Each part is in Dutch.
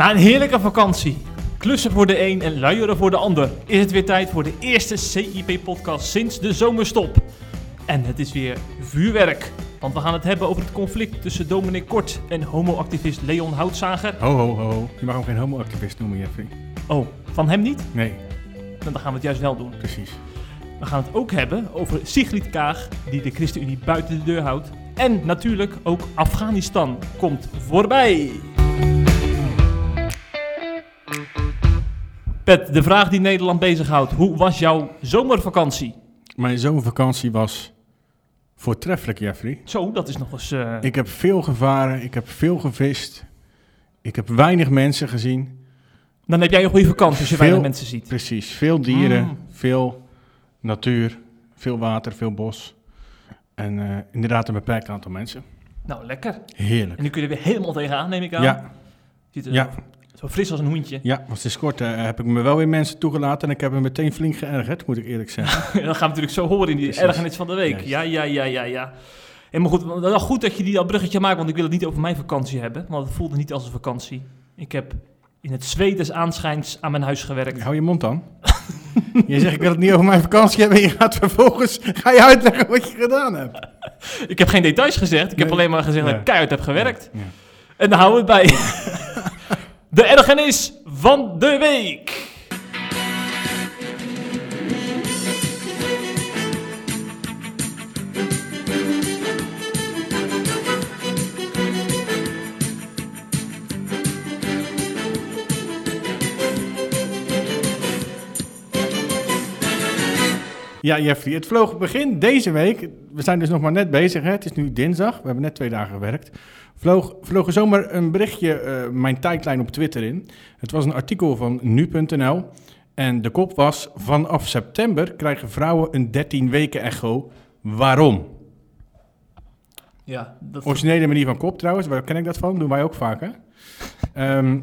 Na een heerlijke vakantie, klussen voor de een en luieren voor de ander, is het weer tijd voor de eerste CIP-podcast sinds de zomerstop. En het is weer vuurwerk, want we gaan het hebben over het conflict tussen Dominic Kort en homoactivist Leon Houtzager. Ho, ho, ho. Je mag hem geen homoactivist noemen, Jeffrey. Oh, van hem niet? Nee, Dan gaan we het juist wel doen. precies. We gaan het ook hebben over Sigrid Kaag, die de ChristenUnie buiten de deur houdt. En natuurlijk ook Afghanistan komt voorbij. Pet, de vraag die Nederland bezighoudt. Hoe was jouw zomervakantie? Mijn zomervakantie was voortreffelijk, Jeffrey. Zo, dat is nog eens... eh, Ik heb veel gevaren, ik heb veel gevist. Ik heb weinig mensen gezien. Dan heb jij een goede vakantie als je Veel- weinig mensen ziet. Precies, veel dieren, Mm. veel natuur, veel water, veel bos. En eh, inderdaad een beperkt aantal mensen. Nou, lekker. Heerlijk. En nu kun je er weer helemaal tegenaan, neem ik aan. Ja, Ziet er ja, zo fris als een hoentje. ja, want sinds kort eh, heb ik me wel weer mensen toegelaten en ik heb me meteen flink geërgerd, moet ik eerlijk zeggen. dat gaan we natuurlijk zo horen in die Precies. ergernis van de week. Juist. Ja, ja, ja, ja, ja. En maar goed, wel goed dat je die dat bruggetje maakt, want ik wil het niet over mijn vakantie hebben. Want het voelde niet als een vakantie. Ik heb in het zweet des aanschijns aan mijn huis gewerkt. Hou je mond dan. je zegt ik wil het niet over mijn vakantie hebben en je gaat vervolgens ga je uitleggen wat je gedaan hebt. Ik heb geen details gezegd, ik heb alleen maar gezegd dat ik keihard heb gewerkt. Ja. En daar houden we het bij. de ergernis van de week. Ja, Jeffrey, het vloog begin deze week. We zijn dus nog maar net bezig. Hè? Het is nu dinsdag. We hebben net twee dagen gewerkt. Vloog, vloog er zomaar een berichtje eh, mijn tijdlijn op Twitter in. Het was een artikel van nu.nl. En de kop was: Vanaf september krijgen vrouwen een 13 weken echo. Waarom? Ja, dat Originele manier van kop trouwens, waar ken ik dat van? Doen wij ook vaker. Ehm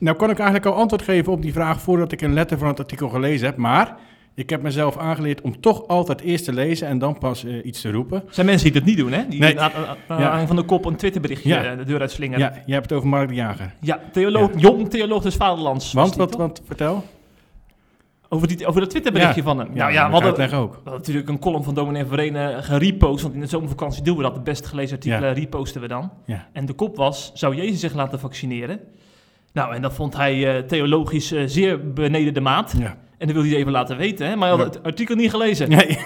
nou kon ik eigenlijk al antwoord geven op die vraag voordat ik een letter van het artikel gelezen heb. Maar ik heb mezelf aangeleerd om toch altijd eerst te lezen en dan pas eh, iets te roepen. zijn mensen die dat niet doen, hè? Die Nee. Ja. van de kop een Twitterberichtje Ja. eh, de deur uitslingeren. Ja, je hebt het over Mark de Jager. Ja, theoloog, jong theoloog des vaderlands. Want, wat, toch? wat, vertel. Over, die, over dat Twitterberichtje van hem. Ja, nou ja, dat we hadden, ook. we hadden natuurlijk een column van dominee Verenen gerepost. Want in de zomervakantie doen we dat. De best gelezen artikelen reposten we dan. Ja. En de kop was, zou Jezus zich laten vaccineren? Nou, en dat vond hij eh, theologisch eh, zeer beneden de maat. Ja. En dat wilde hij even laten weten, hè? Maar hij had het artikel niet gelezen. Nee.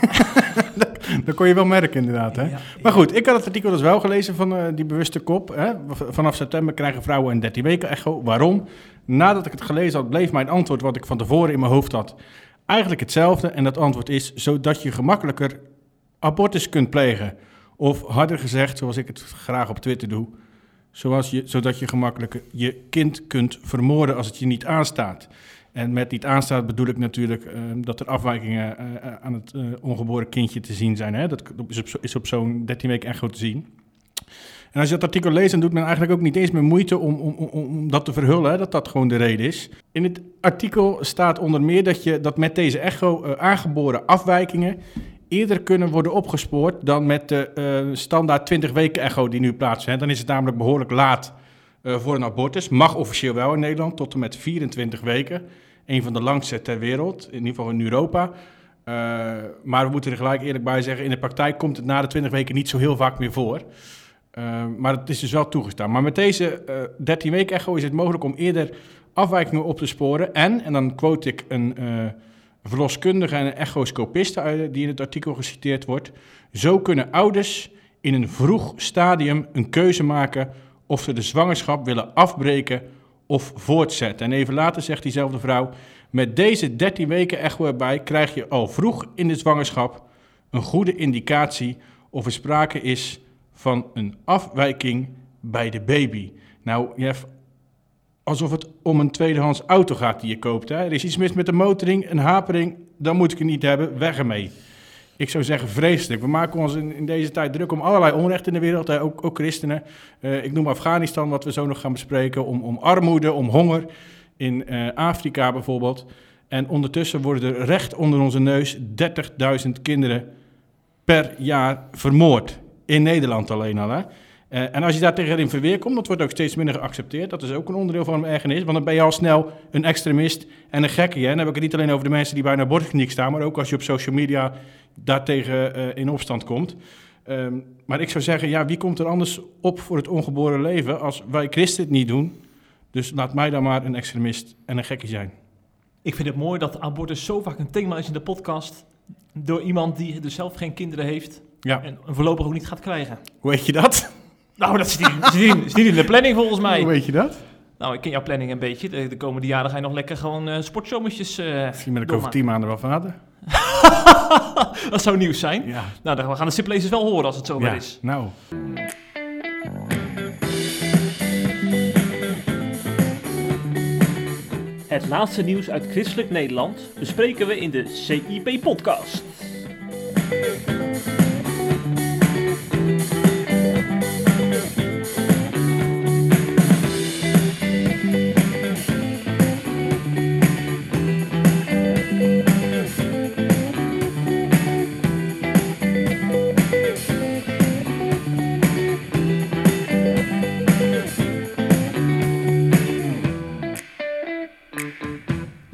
dat, kon je wel merken inderdaad. Hè? Ja, Maar goed, ik had het artikel dus wel gelezen van eh, die bewuste kop. Hè? Vanaf september krijgen vrouwen een 13 weken echo. Waarom? Nadat ik het gelezen had, bleef mijn antwoord wat ik van tevoren in mijn hoofd had eigenlijk hetzelfde. En dat antwoord is zodat je gemakkelijker abortus kunt plegen. Of harder gezegd, zoals ik het graag op Twitter doe, zoals je, zodat je gemakkelijker je kind kunt vermoorden als het je niet aanstaat. En met niet aanstaat bedoel ik natuurlijk eh, dat er afwijkingen eh, eh, aan het ongeboren kindje te zien zijn. Hè? Dat is op, zo'n 13 weken echo te zien. En als je dat artikel leest, dan doet men eigenlijk ook niet eens meer moeite om, om, om, om dat te verhullen, dat dat gewoon de reden is. In het artikel staat onder meer dat, je, dat met deze echo aangeboren afwijkingen eerder kunnen worden opgespoord dan met de standaard 20 weken echo die nu plaatsvindt. Dan is het namelijk behoorlijk laat voor een abortus. Mag officieel wel in Nederland, tot en met 24 weken. Een van de langste ter wereld, in ieder geval in Europa. Eh, maar we moeten er gelijk eerlijk bij zeggen, in de praktijk komt het na de 20 weken niet zo heel vaak meer voor. Eh, maar het is dus wel toegestaan. Maar met deze eh 13 weken echo is het mogelijk om eerder afwijkingen op te sporen. En, en dan quote ik een eh, verloskundige en een echoscopiste die in het artikel geciteerd wordt. Zo kunnen ouders in een vroeg stadium een keuze maken of ze de zwangerschap willen afbreken of voortzetten. En even later zegt diezelfde vrouw, met deze 13 weken echo erbij krijg je al vroeg in de zwangerschap een goede indicatie of er sprake is van een afwijking bij de baby. Nou, Jeff, alsof het om een tweedehands auto gaat die je koopt. Hè? Er is iets mis met de motoring, een hapering, dan moet ik het niet hebben, weg ermee. Ik zou zeggen vreselijk. We maken ons in, deze tijd druk om allerlei onrecht in de wereld, hè? Ook, ook christenen. Eh, ik noem Afghanistan, wat we zo nog gaan bespreken, om, om armoede, om honger in eh, Afrika bijvoorbeeld. En ondertussen worden er recht onder onze neus 30.000 kinderen per jaar vermoord. In Nederland alleen al. Hè? Eh, en als je daar tegen in verweer komt, dat wordt ook steeds minder geaccepteerd. Dat is ook een onderdeel van mijn ergernis. Want dan ben je al snel een extremist en een gekke. En dan heb ik het niet alleen over de mensen die bij een abortuskliniek staan, maar ook als je op social media daartegen uh, in opstand komt. Um, maar ik zou zeggen, ja, wie komt er anders op voor het ongeboren leven als wij christen het niet doen? Dus laat mij dan maar een extremist en een gekkie zijn. Ik vind het mooi dat abortus zo vaak een thema is in de podcast. Door iemand die dus zelf geen kinderen heeft. Ja. En voorlopig ook niet gaat krijgen. Hoe weet je dat? Nou, dat is niet, in de planning volgens mij. Hoe weet je dat? Nou, ik ken jouw planning een beetje. De, komende jaren ga je nog lekker gewoon uh, sportzomertjes uh, Misschien ben ik over tien maanden wel vader. dat zou nieuws zijn. Ja. Nou, dan, we gaan de Simplacers wel horen als het zover ja, is. nou... Het laatste nieuws uit christelijk Nederland bespreken we in de CIP-podcast.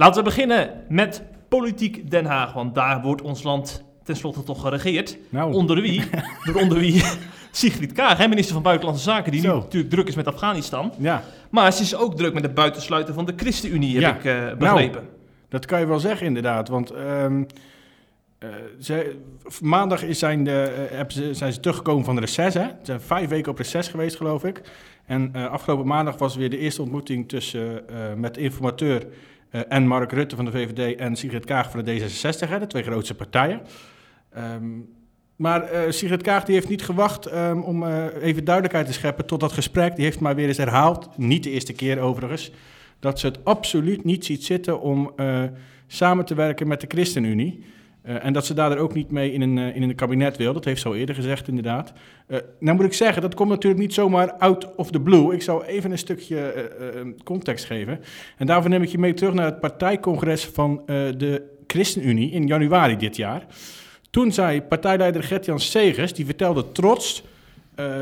Laten we beginnen met politiek Den Haag, want daar wordt ons land tenslotte toch geregeerd. Nou. Onder wie? door onder wie? Sigrid Kaag, hè, minister van Buitenlandse Zaken, die nu natuurlijk druk is met Afghanistan. Ja. Maar ze is ook druk met het buitensluiten van de ChristenUnie, heb ik uh, begrepen. Nou, dat kan je wel zeggen inderdaad, want... Um, maandag is zijn, de, uh, zijn ze teruggekomen van de reces. Hè? Ze zijn vijf weken op reces geweest, geloof ik. En afgelopen maandag was weer de eerste ontmoeting tussen, met informateur uh, en Mark Rutte van de VVD en Sigrid Kaag van de D66, hè, de twee grootste partijen. Um, maar uh, Sigrid Kaag die heeft niet gewacht um, om uh, even duidelijkheid te scheppen tot dat gesprek. Die heeft maar weer eens herhaald, niet de eerste keer overigens, dat ze het absoluut niet ziet zitten om samen te werken met de ChristenUnie. Uh, en dat ze daar ook niet mee in een, uh, in een kabinet wil. Dat heeft ze al eerder gezegd, inderdaad. Uh, nou moet ik zeggen, dat komt natuurlijk niet zomaar out of the blue. Ik zou even een stukje context geven. En daarvoor neem ik je mee terug naar het partijcongres van de ChristenUnie in januari dit jaar. Toen zei partijleider Gert-Jan Segers, die vertelde trots...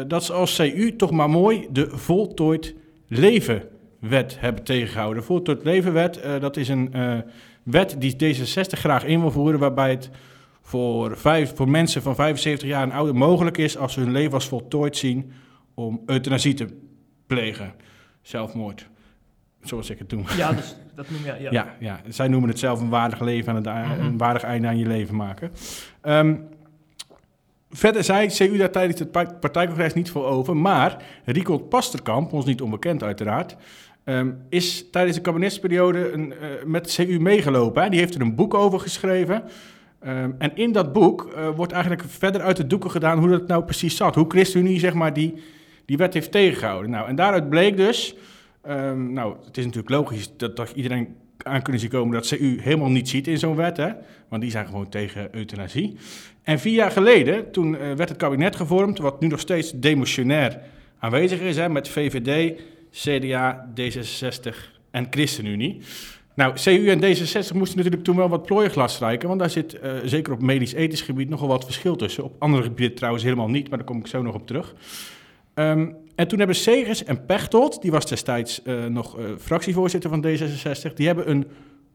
dat ze als CU toch maar mooi de voltooid levenwet hebben tegengehouden. De voltooid levenwet, dat is een wet die D66 graag in wil voeren, waarbij het voor, vijf, voor mensen van 75 jaar en ouder mogelijk is als ze hun leven als voltooid zien om euthanasie te plegen. Zelfmoord. Zoals ik het noem. Ja, dus, dat noem je, ja. ja. Ja, zij noemen het zelf een waardig leven en een, een waardig einde aan je leven maken. Um, verder zei CU daar tijdens het partijcongres niet voor over, maar Riekold Pasterkamp, ons niet onbekend uiteraard, Um, is tijdens de kabinetsperiode een, uh, met CU meegelopen. Hè? Die heeft er een boek over geschreven. Um, en in dat boek uh, wordt eigenlijk verder uit de doeken gedaan hoe dat nou precies zat. Hoe ChristenUnie zeg maar, die, die wet heeft tegengehouden. Nou, en daaruit bleek dus, um, nou, het is natuurlijk logisch dat, dat iedereen aan kunnen zien komen dat CU helemaal niet ziet in zo'n wet. Hè? Want die zijn gewoon tegen euthanasie. En vier jaar geleden, toen uh, werd het kabinet gevormd, wat nu nog steeds demotionair aanwezig is, hè, met VVD, CDA, D66 en ChristenUnie. Nou, CU en D66 moesten natuurlijk toen wel wat plooien glas strijken, want daar zit uh, zeker op medisch-ethisch gebied nogal wat verschil tussen. Op andere gebieden trouwens helemaal niet, maar daar kom ik zo nog op terug. Um, en toen hebben Segers en Pechtold, die was destijds uh, nog uh, fractievoorzitter van D66, die hebben een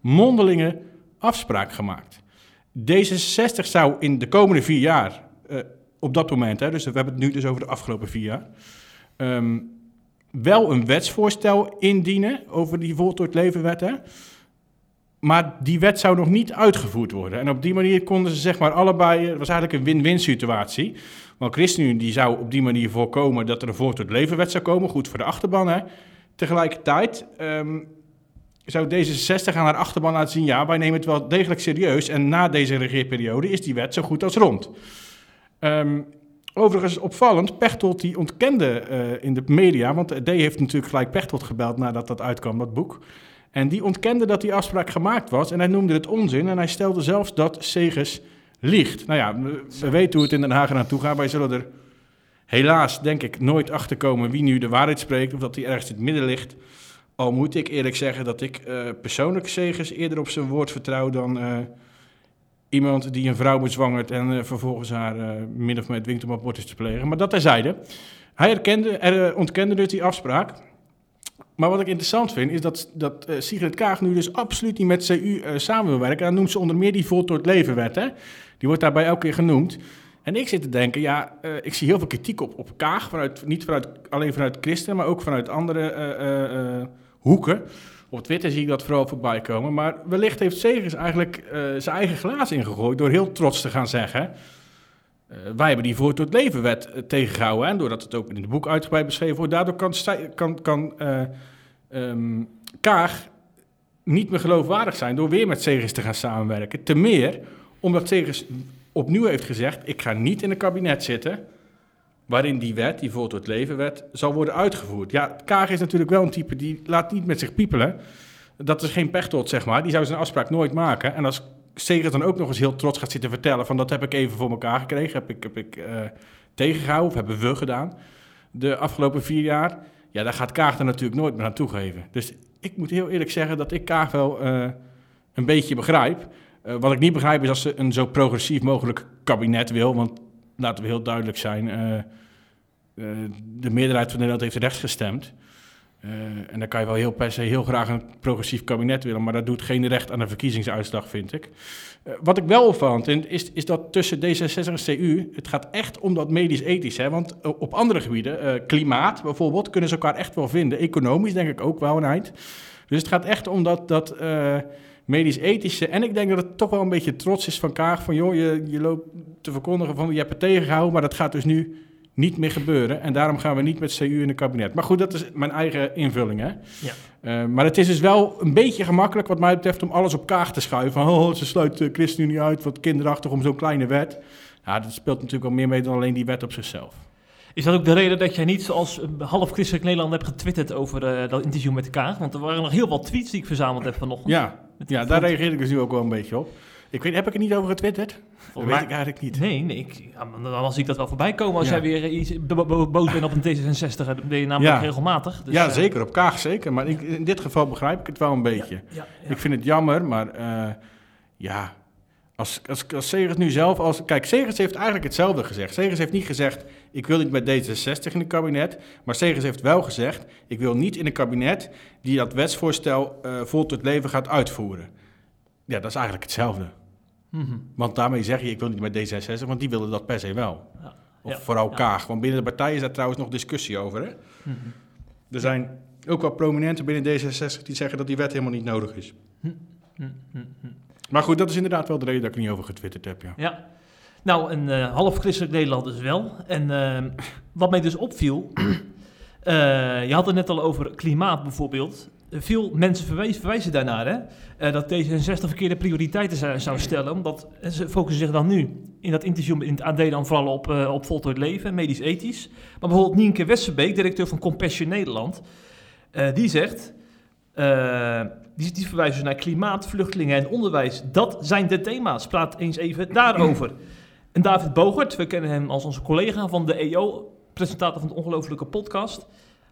mondelinge afspraak gemaakt. D66 zou in de komende vier jaar, op dat moment, hè, dus we hebben het nu dus over de afgelopen vier jaar, um, wel een wetsvoorstel indienen over die voltooid levenwet. Hè? Maar die wet zou nog niet uitgevoerd worden. En op die manier konden ze zeg maar allebei... Het was eigenlijk een win-win situatie. Want ChristenUnie die zou op die manier voorkomen dat er een voltooid levenwet zou komen. Goed voor de achterban. Hè? Tegelijkertijd um, zou D66 aan haar achterban laten zien... ja, wij nemen het wel degelijk serieus. En na deze regeerperiode is die wet zo goed als rond. Um, Overigens opvallend, Pechtold die ontkende uh, in de media, want D heeft natuurlijk gelijk Pechtold gebeld nadat dat uitkwam, dat boek. En die ontkende dat die afspraak gemaakt was en hij noemde het onzin en hij stelde zelfs dat Segers liegt. Nou ja, we, weten hoe het in Den Haag naartoe gaat. Wij zullen er helaas, denk ik, nooit achter komen wie nu de waarheid spreekt of dat hij ergens in het midden ligt. Al moet ik eerlijk zeggen dat ik uh, persoonlijk Segers eerder op zijn woord vertrouw dan... Uh, iemand die een vrouw bezwangert en uh, vervolgens haar uh, min of meer dwingt om abortus te plegen. Maar dat terzijde. Hij erkende, er, eh, ontkende dus die afspraak. Maar wat ik interessant vind, is dat, dat eh, Sigrid Kaag nu dus absoluut niet met CU eh, samen wil werken. En dan noemt ze onder meer die voltooid levenwet, hè. Die wordt daarbij elke keer genoemd. En ik zit te denken, ja, eh, ik zie heel veel kritiek op, op Kaag. Vanuit, niet vanuit, alleen vanuit christen, maar ook vanuit andere eh, eh, eh, hoeken. Op Twitter zie ik dat vooral voorbij komen. Maar wellicht heeft Segers eigenlijk eh, zijn eigen glaas ingegooid door heel trots te gaan zeggen... eh, wij hebben die voor tot levenwet eh, tegengehouden. En doordat het ook in het boek uitgebreid beschreven wordt, daardoor kan, kan, kan eh, ehm, Kaag niet meer geloofwaardig zijn door weer met Segers te gaan samenwerken. Te meer omdat Segers opnieuw heeft gezegd: ik ga niet in een kabinet zitten waarin die wet, die voor tot levenwet, zal worden uitgevoerd. Ja, Kaag is natuurlijk wel een type die laat niet met zich piepelen. Dat is geen pechtot, zeg maar. Die zou zijn afspraak nooit maken. En als Segers dan ook nog eens heel trots gaat zitten vertellen van dat heb ik even voor elkaar gekregen, heb ik, heb ik eh, tegengehouden of hebben we gedaan de afgelopen vier jaar. Ja, daar gaat Kaag er natuurlijk nooit meer aan toegeven. Dus ik moet heel eerlijk zeggen dat ik Kaag wel eh, een beetje begrijp. Eh, wat ik niet begrijp is als ze een zo progressief mogelijk kabinet wil. Want laten we heel duidelijk zijn, eh, eh, de meerderheid van Nederland heeft rechts gestemd. Eh, en dan kan je wel heel per se heel graag een progressief kabinet willen, maar dat doet geen recht aan een verkiezingsuitslag, vind ik. Wat ik wel opvallend vind, is, is dat tussen D66 en CU, het gaat echt om dat medisch-ethisch. Want op andere gebieden, klimaat bijvoorbeeld, kunnen ze elkaar echt wel vinden. Economisch denk ik ook wel een eind. Dus het gaat echt om dat, dat medisch-ethische. En ik denk dat het toch wel een beetje trots is van Kaag. Van joh, je, je loopt te verkondigen van je hebt het tegengehouden, maar dat gaat dus nu niet meer gebeuren. En daarom gaan we niet met CU in het kabinet. Maar goed, dat is mijn eigen invulling. Hè? Ja. Eh, maar het is dus wel een beetje gemakkelijk, wat mij betreft, om alles op Kaag te schuiven. Van, oh, ze sluit de ChristenUnie uit, wat kinderachtig om zo'n kleine wet. Ja, dat speelt natuurlijk wel meer mee dan alleen die wet op zichzelf. Is dat ook de reden dat jij niet zoals eh, half christelijk Nederland hebt getwitterd over eh, dat interview met Kaag? Want er waren nog heel wat tweets die ik verzameld heb vanochtend. Ja, ja daar reageer ik dus nu ook wel een beetje op. Ik weet, heb ik er niet over getwitterd? Dat weet ik eigenlijk niet. Nee, nee. Ik, ja, dan zie ik dat wel voorbij komen als Ja. jij weer iets bo- bo- boos bent op een D66. Dat ben je namelijk Ja. regelmatig. Dus, ja, eh, zeker, op Kaag zeker. Maar ik, in dit geval begrijp ik het wel een beetje. Ik vind het jammer, maar eh, ja, als, als, als Segers nu zelf... Als, kijk, Segers heeft eigenlijk hetzelfde gezegd. Segers heeft niet gezegd, ik wil niet met D66 in het kabinet. Maar Segers heeft wel gezegd, ik wil niet in een kabinet... die dat wetsvoorstel eh vol tot leven gaat uitvoeren. Ja, dat is eigenlijk hetzelfde. Mhm. Want daarmee zeg je, ik wil niet met D66, want die willen dat per se wel. Ja. Of Ja. Ja. Kaag. Want binnen de partij is daar trouwens nog discussie over, hè? Mhm. Er zijn ook wel prominenten binnen D66 die zeggen dat die wet helemaal niet nodig is. Mhm. Maar goed, dat is inderdaad wel de reden dat ik er niet over getwitterd heb, ja. Ja. Nou, een eh, half christelijk Nederland dus wel. En ehm, wat mij dus opviel, eh, je had het net al over klimaat bijvoorbeeld. Eh, Veel mensen verwijzen, verwijzen daarnaar, hè? dat D66 verkeerde prioriteiten zou, stellen. Omdat ze focussen zich dan nu in dat interview in het AD dan vooral op, op voltooid leven, medisch-ethisch. Maar bijvoorbeeld Nienke Westerbeek, directeur van Compassion Nederland, die zegt... eh, die, verwijzen naar klimaat, vluchtelingen en onderwijs. Dat zijn de thema's. Praat eens even daarover. En David Bogert, we kennen hem als onze collega van de EO, presentator van de ongelofelijke podcast.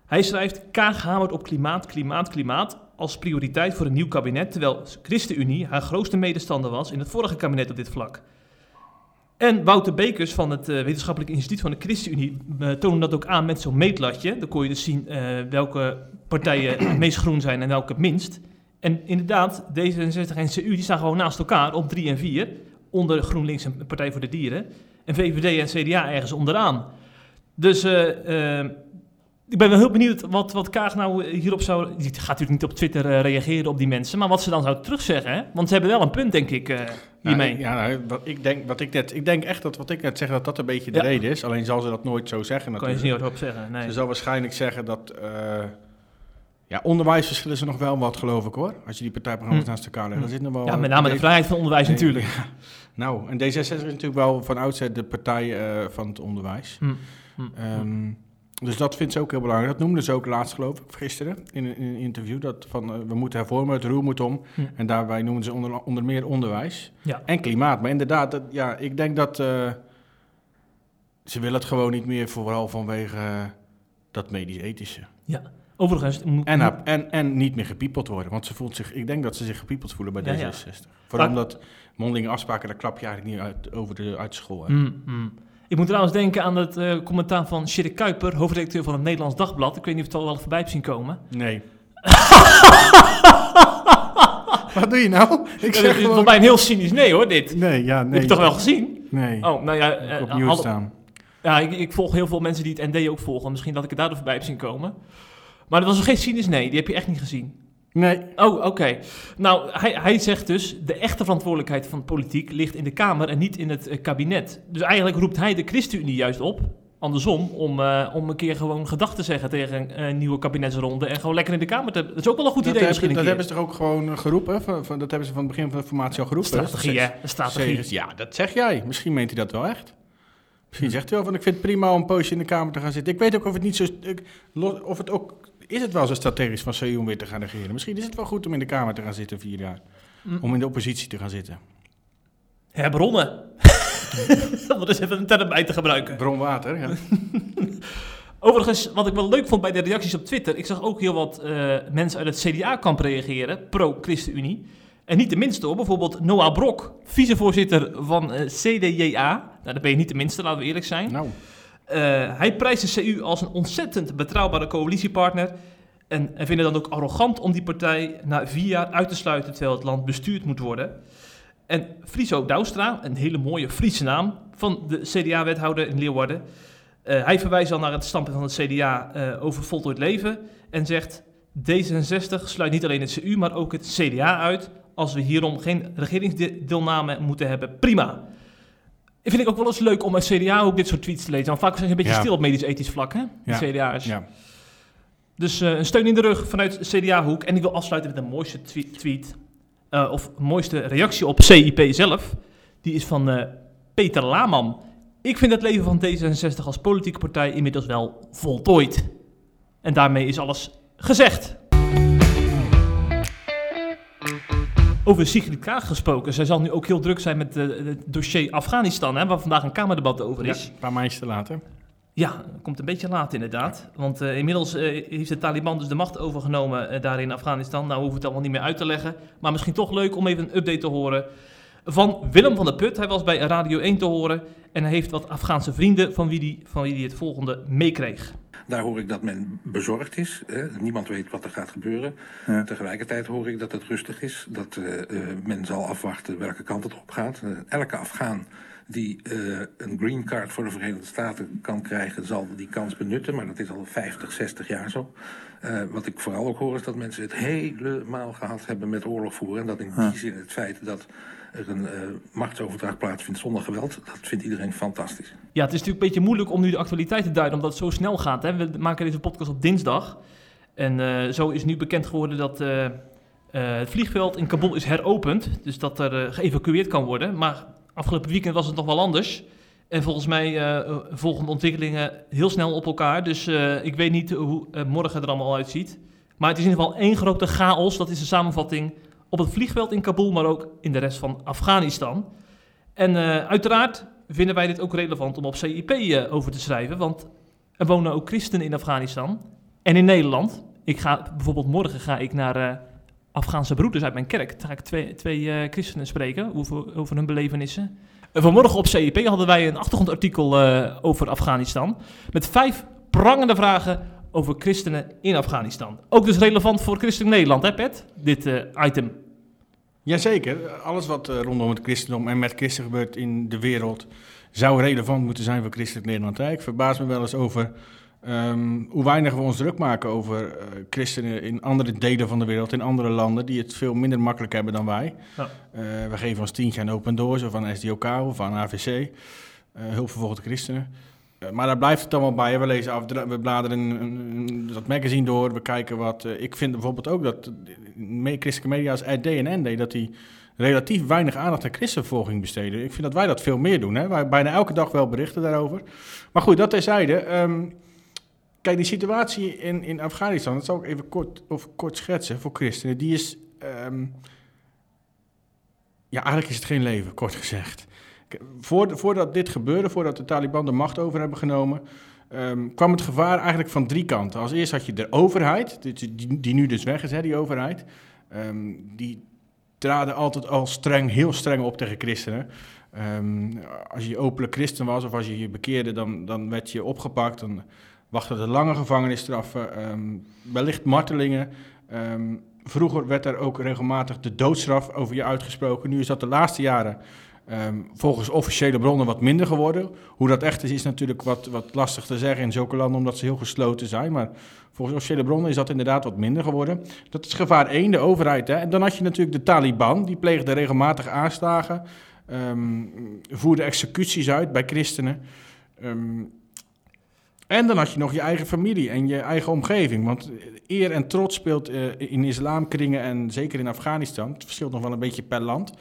Hij schrijft, Kaag hamert op klimaat, klimaat, klimaat als prioriteit voor een nieuw kabinet, terwijl ChristenUnie haar grootste medestander was in het vorige kabinet op dit vlak. En Wouter Bekers van het eh, Wetenschappelijk Instituut van de ChristenUnie uh, toonde dat ook aan met zo'n meetlatje. Dan kon je dus zien eh, welke partijen het meest groen zijn en welke het minst. En inderdaad, D66 en CU die staan gewoon naast elkaar op 3 en 4. Onder GroenLinks en Partij voor de Dieren. En VVD en CDA ergens onderaan. Dus eh, eh, ik ben wel heel benieuwd wat, wat Kaag nou hierop zou... Die gaat natuurlijk niet op Twitter eh, reageren op die mensen. Maar wat ze dan zou terugzeggen. Hè? Want ze hebben wel een punt, denk ik, eh, hiermee. Nou, ja, nou, wat ik, denk, wat ik, net, ik denk echt dat wat ik net zeg, dat dat een beetje de Ja. reden is. Alleen zal ze dat nooit zo zeggen kan je ze natuurlijk. niet hardop zeggen. Nee. Ze zal waarschijnlijk zeggen dat... ja, onderwijs verschillen ze nog wel wat, geloof ik hoor. Als je die partijprogramma's Hm. naast elkaar legt. Hm. Dan zit nog wel, ja, met name de vrijheid van onderwijs Nee, natuurlijk. ja. Nou, en D66 is natuurlijk wel van oudsher de partij eh, van het onderwijs. Hm, hm, Ehm, dus dat vindt ze ook heel belangrijk. Dat noemden ze ook laatst, geloof ik, gisteren in een, in een interview. Dat van eh, we moeten hervormen, het roer moet om. En daarbij noemen ze onder, onder meer onderwijs Ja. en klimaat. Maar inderdaad, dat, ja, ik denk dat eh, ze willen het gewoon niet meer, vooral vanwege dat medisch-ethische. ja. Overigens... moet- En, haar- en, en niet meer gepiepeld worden. Want ze voelt zich, ik denk dat ze zich gepiepeld voelen bij Ja, ja. D66. Vooral omdat mondelinge afspraken, daar klap je eigenlijk niet uit, over de, uit school. Mm, mm. Ik moet trouwens denken aan het eh, commentaar van Sjerk Kuiper, hoofdredacteur van het Nederlands Dagblad. Ik weet niet of het al wel voorbij hebt zien komen. Nee. Wat doe je nou? Ik zeg. Volgens mij een heel cynisch nee hoor, dit. Nee, ja, nee. Heb je toch wel gezien? Nee. Oh, nou ja. Ik eh, op nieuws hallo- staan. Ja, ik, ik volg heel veel mensen die het ND ook volgen. Misschien dat ik het daardoor voorbij heb zien komen. Maar dat was nog geen cynisch nee, die heb je echt niet gezien. Nee. Oh, oké. Nou, hij, hij zegt dus, de echte verantwoordelijkheid van politiek ligt in de Kamer en niet in het eh, kabinet. Dus eigenlijk roept hij de ChristenUnie juist op, andersom, om, eh, om een keer gewoon gedag te zeggen tegen een nieuwe kabinetsronde en gewoon lekker in de Kamer te... Dat is ook wel een goed Dat, idee heb- misschien dat hebben ze toch ook gewoon eh, geroepen? Van, van- dat hebben ze van het begin van de formatie al geroepen? Strategie, hè? Ja, dat zeg jij. Misschien meent hij dat wel echt. Misschien zegt hij wel van, ik vind het prima om een poosje in de Kamer te gaan zitten. Ik weet ook of het niet zo... ik- of het ook... Is het wel zo strategisch van CU om weer te gaan regeren? Misschien is het wel goed om in de Kamer te gaan zitten vier jaar. Mm. Om in de oppositie te gaan zitten. Herbronnen. Om er eens even een term bij te gebruiken. Bronwater, ja. Overigens, wat ik wel leuk vond bij de reacties op Twitter, ik zag ook heel wat eh, mensen uit het CDA-kamp reageren, pro-ChristenUnie. En niet de minste hoor, bijvoorbeeld Noah Brok, vicevoorzitter van eh, CDJA. Nou, daar ben je niet de minste, laten we eerlijk zijn. Nou, hij prijst de CU als een ontzettend betrouwbare coalitiepartner. En, en vindt het dan ook arrogant om die partij na vier jaar uit te sluiten terwijl het land bestuurd moet worden. En Friso Douwstra, een hele mooie Friese naam van de CDA-wethouder in Leeuwarden. eh, hij verwijst dan naar het standpunt van het CDA eh, over voltooid leven en zegt... D66 sluit niet alleen het CU, maar ook het CDA uit. Als we hierom geen regeringsdeelname moeten hebben, prima. Ik vind ik ook wel eens leuk om een CDA ook dit soort tweets te lezen. Want vaak zijn ze een beetje Ja. stil op medisch-ethisch vlak, hè? Die Ja. CDA's. ja. Dus eh, een steun in de rug vanuit CDA-hoek. En ik wil afsluiten met de mooiste twe- tweet. eh, of mooiste reactie op CIP zelf. Die is van eh, Peter Laman. Ik vind het leven van D66 als politieke partij inmiddels wel voltooid. En daarmee is alles gezegd. Over Sigrid Kaag gesproken. Zij zal nu ook heel druk zijn met eh, het dossier Afghanistan, hè, waar vandaag een Kamerdebat over Ja, is. een paar maandjes te later. Ja, komt een beetje laat inderdaad. Want eh, inmiddels eh, heeft de Taliban dus de macht overgenomen eh, daar in Afghanistan. Nou hoeven we het allemaal niet meer uit te leggen. Maar misschien toch leuk om even een update te horen van Willem van der Put. Hij was bij Radio 1 te horen en hij heeft wat Afghaanse vrienden van wie die, van wie die het volgende meekreeg. Daar hoor ik dat men bezorgd is. Hè. Niemand weet wat er gaat gebeuren. Tegelijkertijd hoor ik dat het rustig is. Dat eh, eh, men zal afwachten welke kant het op gaat. Eh, elke Afghaan die een green card voor de Verenigde Staten kan krijgen, zal die kans benutten. Maar dat is al 50, 60 jaar zo. Wat ik vooral ook hoor is dat mensen het helemaal gehad hebben met oorlog voeren. En dat in die zin het feit dat er een eh, machtsoverdracht plaatsvindt zonder geweld, dat vindt iedereen fantastisch. Ja, het is natuurlijk een beetje moeilijk om nu de actualiteit te duiden, omdat het zo snel gaat. Hè? We maken deze podcast op dinsdag. En eh, zo is nu bekend geworden dat eh, het vliegveld in Kabul is heropend. Dus dat er geëvacueerd kan worden. Maar afgelopen weekend was het nog wel anders. En volgens mij eh, volgen ontwikkelingen heel snel op elkaar. Dus ik weet niet hoe morgen er allemaal uitziet. Maar het is in ieder geval één grote chaos. Dat is de samenvatting op het vliegveld in Kabul, maar ook in de rest van Afghanistan. En eh, uiteraard vinden wij dit ook relevant om op CIP eh, over te schrijven. Want er wonen ook christenen in Afghanistan en in Nederland. Ik ga bijvoorbeeld morgen ga ik naar eh, Afghaanse broeders uit mijn kerk. Daar ga ik twee, twee christenen spreken over, over hun belevenissen. En vanmorgen op CIP hadden wij een achtergrondartikel over Afghanistan. Met vijf prangende vragen over christenen in Afghanistan. Ook dus relevant voor christelijk Nederland, hè Pet? Dit eh, item. Jazeker, alles wat eh, rondom het christendom en met christen gebeurt in de wereld zou relevant moeten zijn voor christelijk Nederland. hè. Ik verbaas me wel eens over ehm, hoe weinig we ons druk maken over eh, christenen in andere delen van de wereld, in andere landen, die het veel minder makkelijk hebben dan wij. Ja. We geven ons tientje aan Open Doors of aan SDOK of aan AVC, hulp vervolgde christenen. Eh, maar daar blijft het wel bij. We lezen af, we bladeren dat magazine door, we kijken wat. eh, ik vind bijvoorbeeld ook dat eh, christelijke media als RD en ND, dat die relatief weinig aandacht aan christenvervolging besteden. Ik vind dat wij dat veel meer doen. Hè? Wij bijna elke dag wel berichten daarover. Maar goed, dat terzijde. Ehm kijk, die situatie in, in Afghanistan, dat zal ik even kort, of kort schetsen voor christenen. Die is. ehm, ja, eigenlijk is het geen leven, kort gezegd. Voordat dit gebeurde, voordat de Taliban de macht over hebben genomen, ehm, kwam het gevaar eigenlijk van drie kanten. Als eerst had je de overheid, die, die, nu dus weg is, hè, die overheid. Ehm, die traden altijd al streng, heel streng op tegen christenen. Ehm, als je openlijk christen was of als je je bekeerde, dan, dan werd je opgepakt. Dan wachten er lange gevangenisstraffen, wellicht martelingen. Vroeger werd er ook regelmatig de doodstraf over je uitgesproken. Nu is dat de laatste jaren volgens officiële bronnen wat minder geworden. Hoe dat echt is, is natuurlijk wat, wat lastig te zeggen in zulke landen, omdat ze heel gesloten zijn. Maar volgens officiële bronnen is dat inderdaad wat minder geworden. Dat is gevaar 1, de overheid. Hè? En dan had je natuurlijk de Taliban, die pleegde regelmatig aanslagen um, voerde executies uit bij christenen. Ehm, en dan had je nog je eigen familie en je eigen omgeving. Want eer en trots speelt uh, in islamkringen en zeker in Afghanistan, het verschilt nog wel een beetje per land,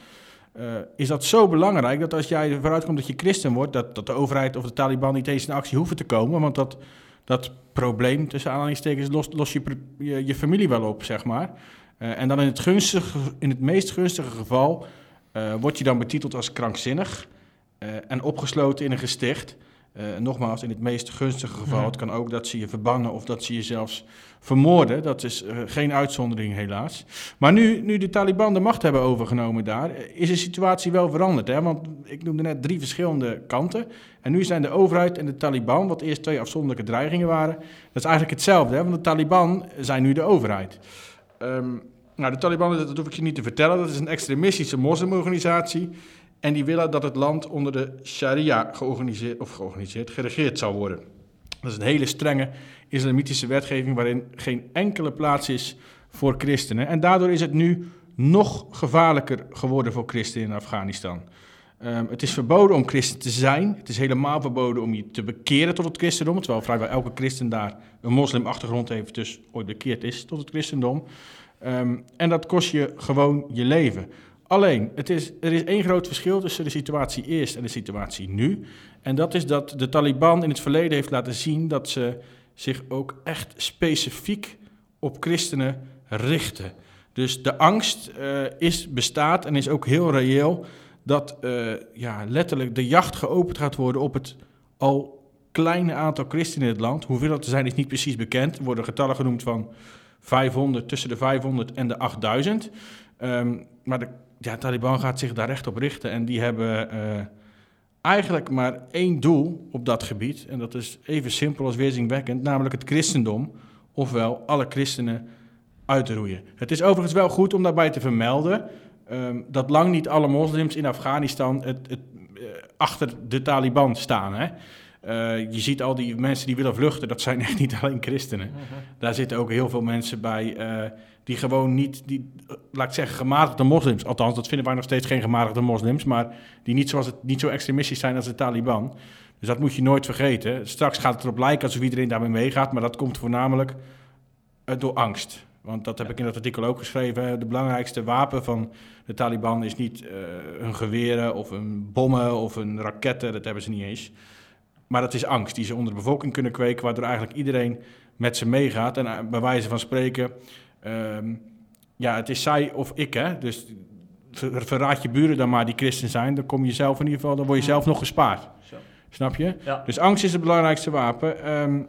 uh, is dat zo belangrijk dat als jij vooruit komt dat je christen wordt, dat, dat de overheid of de Taliban niet eens in actie hoeven te komen. Want dat, dat probleem, tussen aanhalingstekens, lost los je, je, je, familie wel op, zeg maar. Uh, en dan in het, gunstige, in het meest gunstige geval uh, word je dan betiteld als krankzinnig en opgesloten in een gesticht. Uh, nogmaals, in het meest gunstige geval, mhm. het kan ook dat ze je verbannen of dat ze je zelfs vermoorden. Dat is geen uitzondering helaas. Maar nu, nu de Taliban de macht hebben overgenomen daar, is de situatie wel veranderd. Hè? Want ik noemde net drie verschillende kanten. En nu zijn de overheid en de Taliban, wat eerst twee afzonderlijke dreigingen waren, dat is eigenlijk hetzelfde. Hè? Want de Taliban zijn nu de overheid. Um, nou, de Taliban, dat hoef ik je niet te vertellen, dat is een extremistische moslimorganisatie. En die willen dat het land onder de sharia georganiseerd, of georganiseerd, geregeerd zou worden. Dat is een hele strenge islamitische wetgeving waarin geen enkele plaats is voor christenen. En daardoor is het nu nog gevaarlijker geworden voor christenen in Afghanistan. Um, het is verboden om christen te zijn. Het is helemaal verboden om je te bekeren tot het christendom. Terwijl vrijwel elke christen daar een moslimachtergrond heeft, dus ooit bekeerd is tot het christendom. Um, en dat kost je gewoon je leven. Alleen, het is, er is één groot verschil tussen de situatie eerst en de situatie nu. En dat is dat de Taliban in het verleden heeft laten zien dat ze zich ook echt specifiek op christenen richten. Dus de angst uh, is, bestaat en is ook heel reëel dat uh, ja, letterlijk de jacht geopend gaat worden op het al kleine aantal christenen in het land. Hoeveel dat er zijn is niet precies bekend. Er worden getallen genoemd van 500, tussen de 500 en de 8000. Um, ehm, maar de ja, Taliban gaat zich daar recht op richten en die hebben uh, eigenlijk maar één doel op dat gebied. En dat is even simpel als weerzinwekkend, namelijk het christendom, ofwel alle christenen uitroeien. Het is overigens wel goed om daarbij te vermelden um, dat lang niet alle moslims in Afghanistan het, het, uh, achter de Taliban staan. Hè? Uh, je ziet al die mensen die willen vluchten, dat zijn echt niet alleen christenen. Uh mhm. -huh. Daar zitten ook heel veel mensen bij uh, die gewoon niet, die, laat ik zeggen, gematigde moslims. Althans, dat vinden wij nog steeds geen gematigde moslims, maar die niet, zoals het, niet zo extremistisch zijn als de Taliban. Dus dat moet je nooit vergeten. Straks gaat het erop lijken alsof iedereen daarmee meegaat, maar dat komt voornamelijk door angst. Want dat heb ik in dat artikel ook geschreven. De belangrijkste wapen van de Taliban is niet hun geweren of een bommen of een raketten, dat hebben ze niet eens. Maar dat is angst die ze onder de bevolking kunnen kweken, waardoor eigenlijk iedereen met ze meegaat. En eh, bij wijze van spreken, um, ja, het is zij of ik, hè. Dus verraad je buren dan maar die christen zijn, dan kom je zelf in ieder geval, dan word je zelf nog gespaard. Zo. Snap je? Ja. Dus angst is het belangrijkste wapen. Um,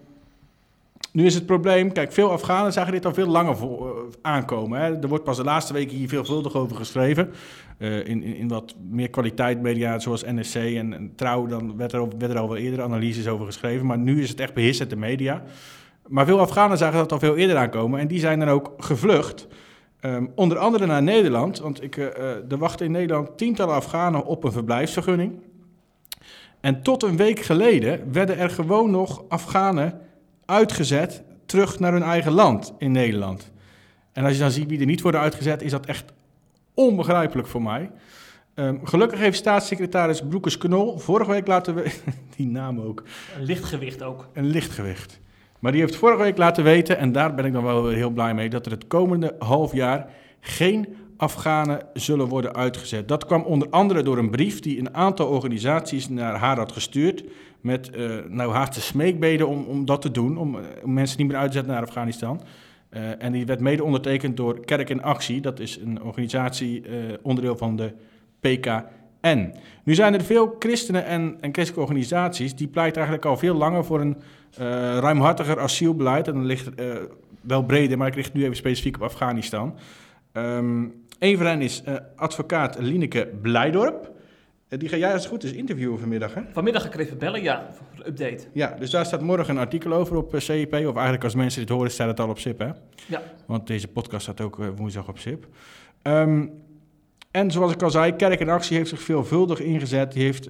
nu is het probleem, kijk, veel Afghanen zagen dit al veel langer uh, aankomen. Hè. Er wordt pas de laatste weken hier veelvuldig over geschreven. Uh, in, in, in, wat meer kwaliteit media, zoals NSC en, Trouw, dan werd er, al wel eerder analyses over geschreven. Maar nu is het echt beheerst de media. Maar veel Afghanen zagen dat al veel eerder aankomen en die zijn dan ook gevlucht. Um, onder andere naar Nederland, want ik, uh, er wachten in Nederland tientallen Afghanen op een verblijfsvergunning. En tot een week geleden werden er gewoon nog Afghanen uitgezet terug naar hun eigen land in Nederland. En als je dan ziet wie er niet worden uitgezet, is dat echt onbegrijpelijk voor mij. Um, gelukkig heeft staatssecretaris Broekers Knol vorige week laten weten, die naam ook. Een lichtgewicht ook. Een lichtgewicht. Maar die heeft vorige week laten weten, en daar ben ik dan wel heel blij mee, dat er het komende half jaar geen Afghanen zullen worden uitgezet. Dat kwam onder andere door een brief die een aantal organisaties naar haar had gestuurd. Met uh, nou, haast smeekbeden om, om dat te doen, om, om, mensen niet meer uit te zetten naar Afghanistan. Uh, en die werd mede ondertekend door Kerk in Actie. Dat is een organisatie, onderdeel van de PKN. Nu zijn er veel christenen en, en christelijke organisaties die pleiten eigenlijk al veel langer voor een ruimhartiger asielbeleid. En dat ligt wel breder, maar ik richt nu even specifiek op Afghanistan. Um, een van hen is advocaat Lineke Blijdorp. Eh, Die ga jij als het goed is interviewen vanmiddag, hè? Vanmiddag ga ik even bellen, ja, update. Ja, dus daar staat morgen een artikel over op eh, CIP. Of eigenlijk als mensen dit horen, staat het al op SIP, hè? Ja. Want deze podcast staat ook eh, woensdag op SIP. Ehm, en zoals ik al zei, Kerk in Actie heeft zich veelvuldig ingezet. Die heeft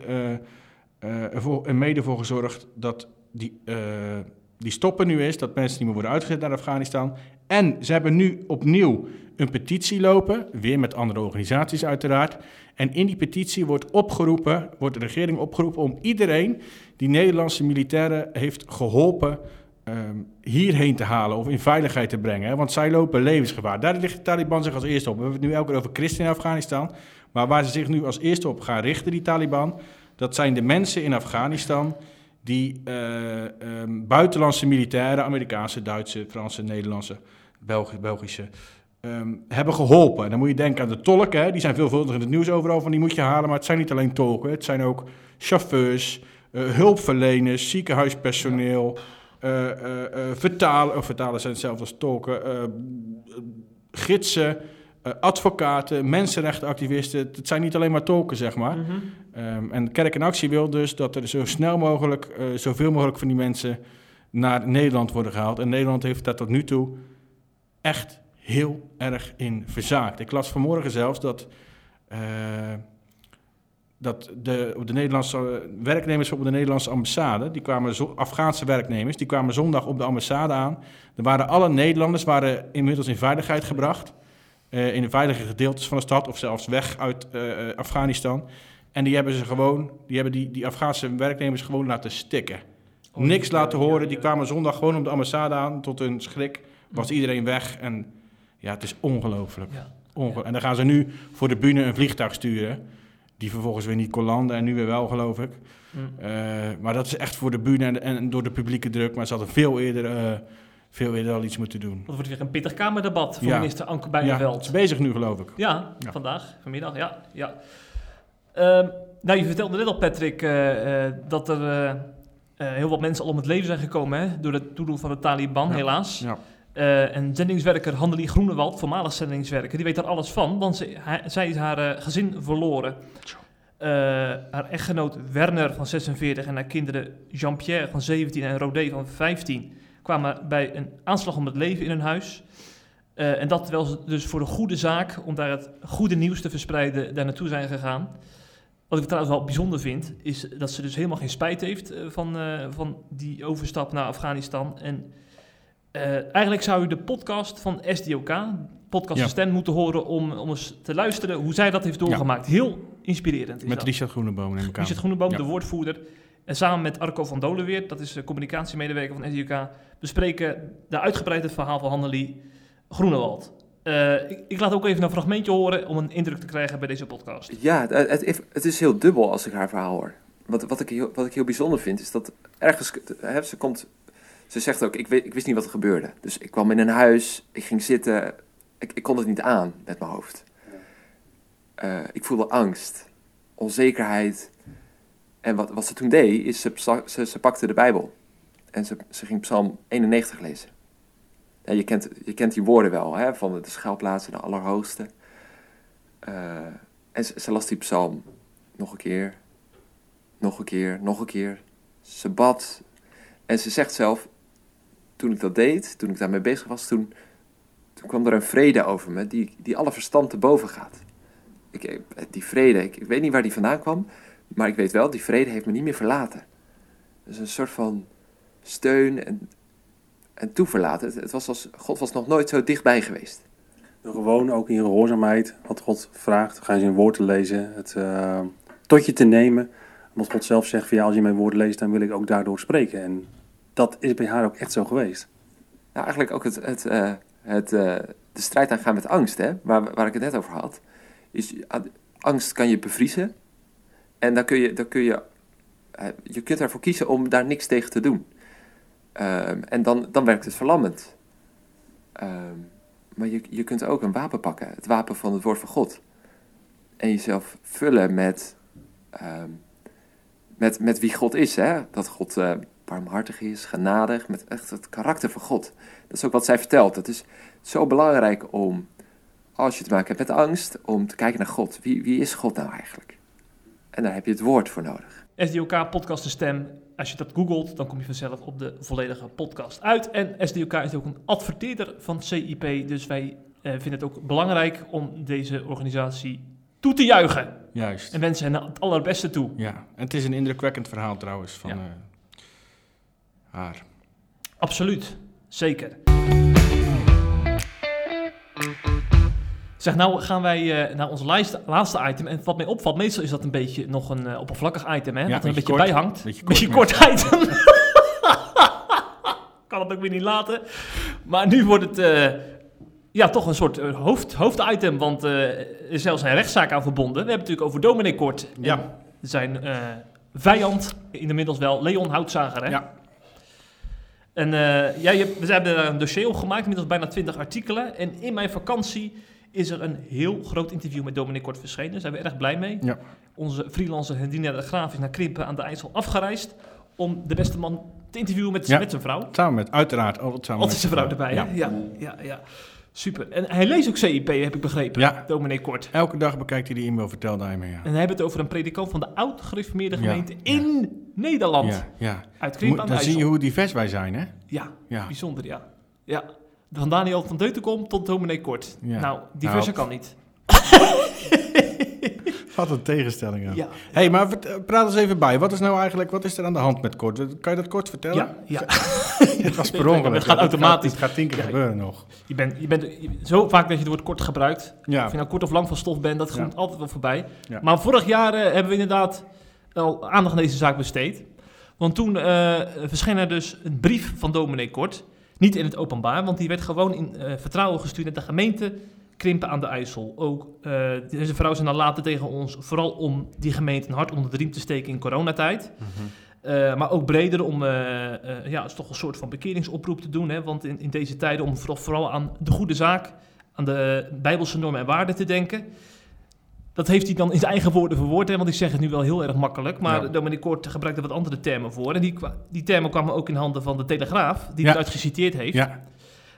ervoor, er mede voor gezorgd dat die, die stoppen nu is. Dat mensen niet meer worden uitgezet naar Afghanistan. En ze hebben nu opnieuw een petitie lopen. Weer met andere organisaties uiteraard. En in die petitie wordt opgeroepen, wordt de regering opgeroepen om iedereen die Nederlandse militairen heeft geholpen ehm, hierheen te halen of in veiligheid te brengen. Want zij lopen levensgevaar. Daar ligt de Taliban zich als eerste op. We hebben het nu elke keer over christenen in Afghanistan. Maar waar ze zich nu als eerste op gaan richten, die Taliban, dat zijn de mensen in Afghanistan die eh, ehm, buitenlandse militairen, Amerikaanse, Duitse, Franse, Nederlandse, Belgi- Belgische, ehm, hebben geholpen. Dan moet je denken aan de tolken, hè? die zijn veelvuldig in het nieuws overal van die moet je halen. Maar het zijn niet alleen tolken, het zijn ook chauffeurs, eh, hulpverleners, ziekenhuispersoneel, eh, vertalen, of vertalen zijn hetzelfde als tolken, gidsen, eh, advocaten, mensenrechtenactivisten. Het zijn niet alleen maar tolken, zeg maar. Mhm. Ehm, en Kerk in Actie wil dus dat er zo snel mogelijk, zoveel mogelijk van die mensen naar Nederland worden gehaald. En Nederland heeft daar tot nu toe echt heel erg in verzaakt. Ik las vanmorgen zelfs dat, eh, dat de, de Nederlandse werknemers op de Nederlandse ambassade, die kwamen Afghaanse werknemers, die kwamen zondag op de ambassade aan. Er waren alle Nederlanders waren inmiddels in veiligheid gebracht. eh, in de veilige gedeeltes van de stad of zelfs weg uit eh, Afghanistan. En die hebben ze gewoon, die hebben die, die Afghaanse werknemers gewoon laten stikken. Oh, Niks laten horen. Die kwamen zondag gewoon op de ambassade aan. Tot hun schrik was iedereen weg. En ja, het is ongelooflijk. Ja. Onge- En dan gaan ze nu voor de bühne een vliegtuig sturen. Die vervolgens weer niet kon landen en nu weer wel, geloof ik. Mm. Eh, maar dat is echt voor de bühne en, en door de publieke druk. Maar ze hadden veel eerder, eh, veel eerder al iets moeten doen. Dat wordt weer een pittig kamerdebat voor Ja. minister Anke Ja, Bijleveld. het is bezig nu, geloof ik. Ja, Ja. vandaag, vanmiddag, ja. ja. Ehm, nou, je vertelde net al, Patrick, eh, dat er heel wat mensen al om het leven zijn gekomen hè, door het toedoen van de Taliban, Ja. helaas. Ja. Eh, en zendingswerker Handelie Groenewald, voormalig zendingswerker, die weet daar alles van, want ze, hij- zij is haar eh, gezin verloren. Eh, haar echtgenoot Werner van 46 en haar kinderen Jean-Pierre van 17 en Rodé van 15 kwamen bij een aanslag om het leven in hun huis. En dat terwijl ze dus voor de goede zaak, om daar het goede nieuws te verspreiden, daar naartoe zijn gegaan. Wat ik trouwens wel bijzonder vind, is dat ze dus helemaal geen spijt heeft van, van die overstap naar Afghanistan. En eh, eigenlijk zou u de podcast van SDOK, podcast Ja. Stem, moeten horen om, om eens te luisteren hoe zij dat heeft doorgemaakt. Heel inspirerend is Met dat. Richard Groeneboom neem ik aan. Richard Groeneboom, Ja. de woordvoerder. En samen met Arco van Dolenweert, dat is de communicatiemedewerker van SDOK, bespreken de uitgebreide verhaal van Hannelie Groenewald. Eh, ik, ik laat ook even een fragmentje horen om een indruk te krijgen bij deze podcast. Ja, het, het, het is heel dubbel als ik haar verhaal hoor. Wat, wat, ik, heel, wat ik heel bijzonder vind, is dat ergens... Hè, ze, komt, ze zegt ook, ik, weet, ik wist niet wat er gebeurde. Dus ik kwam in een huis, ik ging zitten, ik, ik kon het niet aan met mijn hoofd. Eh, ik voelde angst, onzekerheid. En wat, wat ze toen deed, is ze, ze, ze pakte de Bijbel. En ze, ze ging Psalm 91 lezen. Ja, je, kent, je kent die woorden wel, hè, van de schuilplaatsen, de Allerhoogste. Eh, en ze, ze las die psalm nog een keer, nog een keer, nog een keer. Ze bad. En ze zegt zelf, toen ik dat deed, toen ik daarmee bezig was, toen, toen kwam er een vrede over me die, die alle verstand te boven gaat. Ik, eh, die vrede, ik, weet niet waar die vandaan kwam, maar ik weet wel, die vrede heeft me niet meer verlaten. Dus een soort van steun en, en toeverlaten. Het, was als, God was nog nooit zo dichtbij geweest. Gewoon ook in gehoorzaamheid, wat God vraagt, ga je zijn woord te lezen, het eh, tot je te nemen. Omdat God zelf zegt van ja, als je mijn woord leest, dan wil ik ook daardoor spreken. En dat is bij haar ook echt zo geweest. Nou, eigenlijk ook het, het, eh, het, eh, de strijd aangaan met angst, hè, waar, waar ik het net over had. Is, angst kan je bevriezen. En dan kun je, dan kun je, eh, je kunt ervoor kiezen om daar niks tegen te doen. Ehm, en dan, dan werkt het verlammend. Ehm, maar je, je kunt ook een wapen pakken, het wapen van het woord van God. En jezelf vullen met, ehm, met, met wie God is. Hè? Dat God barmhartig is, genadig, met echt het karakter van God. Dat is ook wat zij vertelt. Het is zo belangrijk om, als je te maken hebt met angst, om te kijken naar God. Wie, wie is God nou eigenlijk? En daar heb je het woord voor nodig. SDOK Podcast de Stem. Als je dat googelt, dan kom je vanzelf op de volledige podcast uit. En SDOK is ook een adverteerder van CIP. Dus wij eh, vinden het ook belangrijk om deze organisatie toe te juichen. Juist. En wensen hen het allerbeste toe. Ja, en het is een indrukwekkend verhaal trouwens van Ja. eh, haar. Absoluut, zeker. Zeg, nou gaan wij eh, naar ons laatste, laatste item. En wat mij opvalt, meestal is dat een beetje nog een eh, oppervlakkig item, hè? Ja, wat er een beetje beetje kort. bijhangt. Beetje Beetje kort, kort, item. kan het ook weer niet laten. Maar nu wordt het eh, ja, toch een soort hoofd, hoofditem, want er is zelfs een rechtszaak aan verbonden. We hebben het natuurlijk over Dominic Kort. Ja. Zijn vijand, inmiddels wel, Leon Houtzager, hè? Ja. En eh, ja, je, we hebben er een dossier op gemaakt, inmiddels bijna 20 artikelen. En in mijn vakantie is er een heel groot interview met Dominic Kort verschenen. Daar zijn we erg blij mee. Ja. Onze freelancer Hendrina de Graaf is naar Krimpen aan de IJssel afgereisd... om de beste man te interviewen met, Ja. met zijn vrouw. Samen met, uiteraard, altijd samen Altijd met zijn vrouw erbij, Ja. Ja, ja, ja. Super. En hij leest ook CIP, heb ik begrepen, Ja. Dominic Kort. Elke dag bekijkt hij die e-mail, vertelde hij me, ja. En hij heeft het over een predikant van de oud-gereformeerde gemeente ja. in Nederland. Ja, ja. Uit aan dan zie je hoe divers wij zijn, hè? Ja, Ja. bijzonder, ja. ja. Van Daniel van Deutenkom tot Dominic Kort. Nou, diverser Nou, kan niet. Wat een tegenstelling, ja. Ja, hey, maar eh, praat eens even bij. Wat is nou eigenlijk, wat is er aan de hand met Kort? Kan je dat kort vertellen? ja, ja. Het was per ongeluk. Het gaat automatisch. Het gaat tien keer Ja. gebeuren nog. Je bent, je bent zo vaak dat je het woord kort gebruikt. Ja. Of je nou kort of lang van stof bent, dat komt altijd wel voorbij. Maar vorig jaar eh, hebben we inderdaad al aandacht aan deze zaak besteed. Want toen eh, verscheen er dus een brief van dominee Kort. Niet in het openbaar, want die werd gewoon in vertrouwen gestuurd naar de gemeente Krimpen aan de IJssel. Ook eh, deze vrouw zei dan later tegen ons, vooral om die gemeente een hart onder de riem te steken in coronatijd. Eh, maar ook breder om eh, eh, ja, is toch een soort van bekeringsoproep te doen. Hè? Want in, in deze tijden om vooral, vooral aan de goede zaak, aan de bijbelse normen en waarden te denken. Dat heeft hij dan in zijn eigen woorden verwoord, hè? want ik zeg het nu wel heel erg makkelijk. Maar Ja. Dominic Kort gebruikte wat andere termen voor. En die, die termen kwamen ook in handen van de Telegraaf, die Ja. het uitgeciteerd heeft. Ja,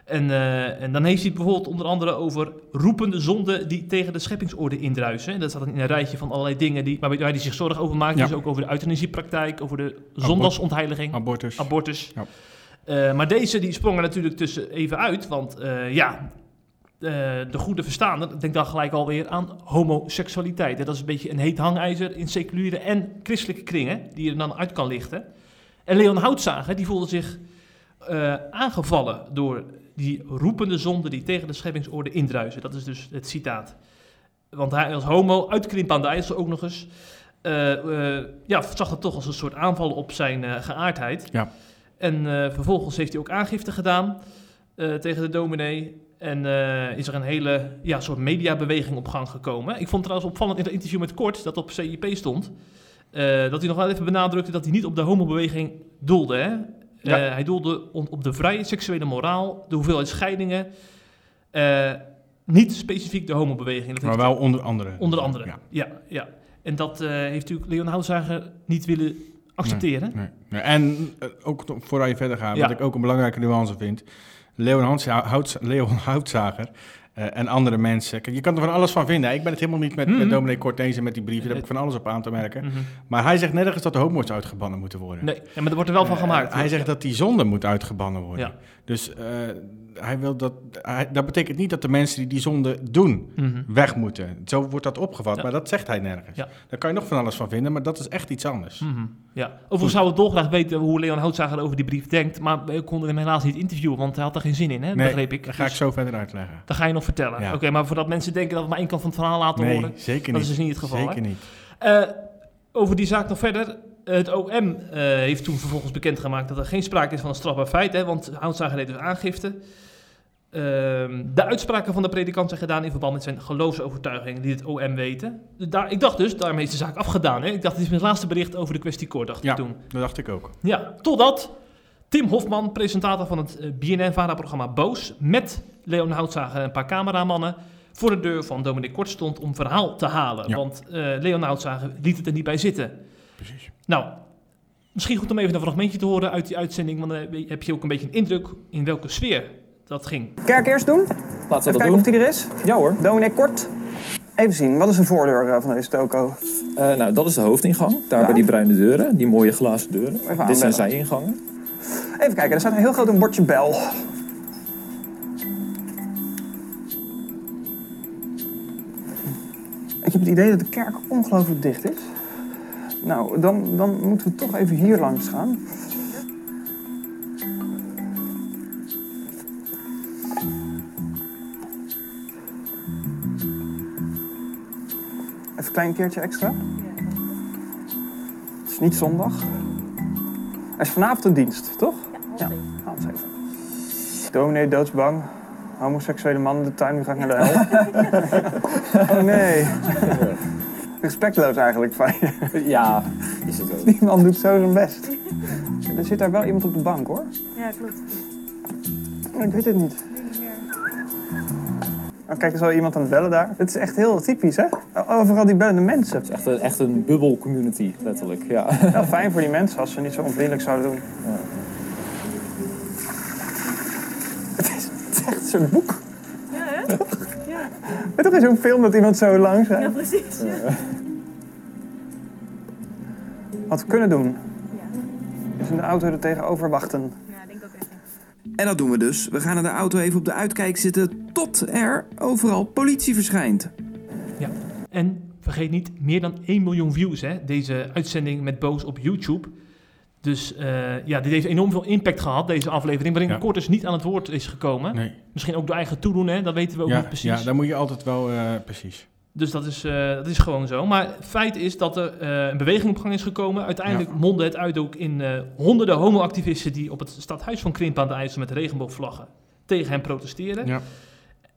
En, eh, en dan heeft hij het bijvoorbeeld onder andere over roepende zonden die tegen de scheppingsorde indruisen. En dat staat dan in een rijtje van allerlei dingen die, waar hij zich zorgen over maakt. Ja. Dus ook over de euthanasiepraktijk, over de zondagsontheiliging, abortus. abortus. Ja. Eh, maar deze die sprong er natuurlijk tussen even uit, want eh, ja, de goede verstaander denkt dan gelijk alweer aan homoseksualiteit. En dat is een beetje een heet hangijzer in seculiere en christelijke kringen, die er dan uit kan lichten. En Leon Houtzager, die voelde zich aangevallen door die roepende zonden die tegen de scheppingsorde indruisen. Dat is dus het citaat. Want hij als homo, uitkrimp aan de IJssel ook nog eens, eh, eh, ja, zag dat toch als een soort aanval op zijn eh, geaardheid. Ja. En vervolgens heeft hij ook aangifte gedaan tegen de dominee. En is er een hele ja, soort mediabeweging op gang gekomen. Ik vond trouwens opvallend in het interview met Kort, dat op CIP stond, dat hij nog wel even benadrukte dat hij niet op de homobeweging doelde. Hè? Ja. Eh, hij doelde op de vrije seksuele moraal, de hoeveelheid scheidingen. eh, niet specifiek de homobeweging. Dat Maar wel onder andere. Onder andere, Ja. ja. ja, En dat eh, heeft natuurlijk Leon Houtzager niet willen accepteren. Nee, nee. En ook voordat je verder gaat, wat ik ook een belangrijke nuance vind. Leon, Hans, Houts, Leon Houtzager eh, en andere mensen. Kijk, je kan er van alles van vinden. Ik ben het helemaal niet met, Mhm. met dominee Kort eens en met die brief. Daar heb ik van alles op aan te merken. Mhm. Maar hij zegt nergens dat de homo's uitgebannen moeten worden. Nee, ja, maar er wordt er wel van Eh, gemaakt. hij zegt dat die zonde moet uitgebannen worden. Ja. Dus eh, hij wil dat, hij, dat betekent niet dat de mensen die die zonde doen Mhm. weg moeten. Zo wordt dat opgevat, Ja. maar dat zegt hij nergens. Ja. Daar kan je nog van alles van vinden, maar dat is echt iets anders. Mhm. Ja. Overigens zou ik dolgraag weten hoe Leon Houtzager over die brief denkt. Maar we konden hem helaas niet interviewen, want hij had er geen zin in, hè? Nee, begreep ik. Dat ga ik Dus zo verder uitleggen. dat ga je nog vertellen. Ja. Oké, maar voordat mensen denken dat we maar één kant van het verhaal laten Nee, horen. zeker niet. Dat is dus niet het geval, Zeker hè? niet. Eh, over die zaak nog verder. Het OM eh, heeft toen vervolgens bekendgemaakt dat er geen sprake is van een strafbaar feit, hè, want Houtzager deed dus aangifte. Ehm, de uitspraken van de predikant zijn gedaan in verband met zijn geloofsovertuiging, die het OM weten. Daar, ik dacht dus, daarmee is de zaak afgedaan. Hè? Ik dacht, dit is mijn laatste bericht over de kwestie Cor, dacht Ja. ik toen. Dat dacht ik ook. Ja, totdat Tim Hofman, presentator van het eh, BNN-VARA-programma Boos, met Leon Houtzager en een paar cameramannen voor de deur van Dominic Kort stond om verhaal te halen. Ja. Want eh, Leon Houtzager liet het er niet bij zitten. Precies. Nou, misschien goed om even een fragmentje te horen uit die uitzending, want dan heb je ook een beetje een indruk in welke sfeer dat ging. Kerk eerst doen? Laten Even we dat kijken doen. of die er is. Ja hoor. Dominee Kort. Even zien, wat is de voordeur eh, van deze toko? Eh, nou, dat is de hoofdingang. Daar Ja. bij die bruine deuren, die mooie glazen deuren. Even Dit aanbellen. zijn zijingangen. Even kijken, er staat een heel groot een bordje bel. Ik heb het idee dat de kerk ongelooflijk dicht is. Nou, dan, dan moeten we toch even hier langs gaan. Even een klein keertje extra. Het is niet zondag. Er is vanavond een dienst, toch? Ja, gaan we eens even. Dominee doodsbang. Homoseksuele man in de tuin, nu ga ik naar de hel. oh nee. Respectloos eigenlijk van je. Ja, is het ook. Die man doet zo zijn best. Er zit daar wel iemand op de bank hoor. Ja, klopt. Ik weet het niet. Oh, kijk, er is wel iemand aan het bellen daar. Het is echt heel typisch, hè? Overal die bellende mensen. Het is echt een, echt een bubbel community, letterlijk. Ja. Wel fijn voor die mensen als ze niet zo onvriendelijk zouden doen. Het, is, het is echt een soort boek. Ja, hè? Ja, toch in zo'n film dat iemand zo lang ja precies. Ja. Wat we kunnen doen, Ja. is in de auto er tegenover wachten. ja, ik denk ook echt. En dat doen we dus. We gaan in de auto even op de uitkijk zitten tot er overal politie verschijnt. Ja. En vergeet niet, meer dan 1 miljoen views hè, deze uitzending met Boos op YouTube. Dus eh, ja, dit heeft enorm veel impact gehad, deze aflevering. Waarin Ja. Kort dus niet aan het woord is gekomen. Nee. Misschien ook door eigen toedoen, hè? dat weten we ook Ja, niet precies. ja, dan moet je altijd wel... eh, precies. Dus dat is, eh, dat is gewoon zo. Maar feit is dat er een beweging op gang is gekomen. Uiteindelijk Ja. mondde het uit ook in honderden homoactivisten... die op het stadhuis van Krimp aan de IJssel met regenboogvlaggen tegen hem protesteren. Ja.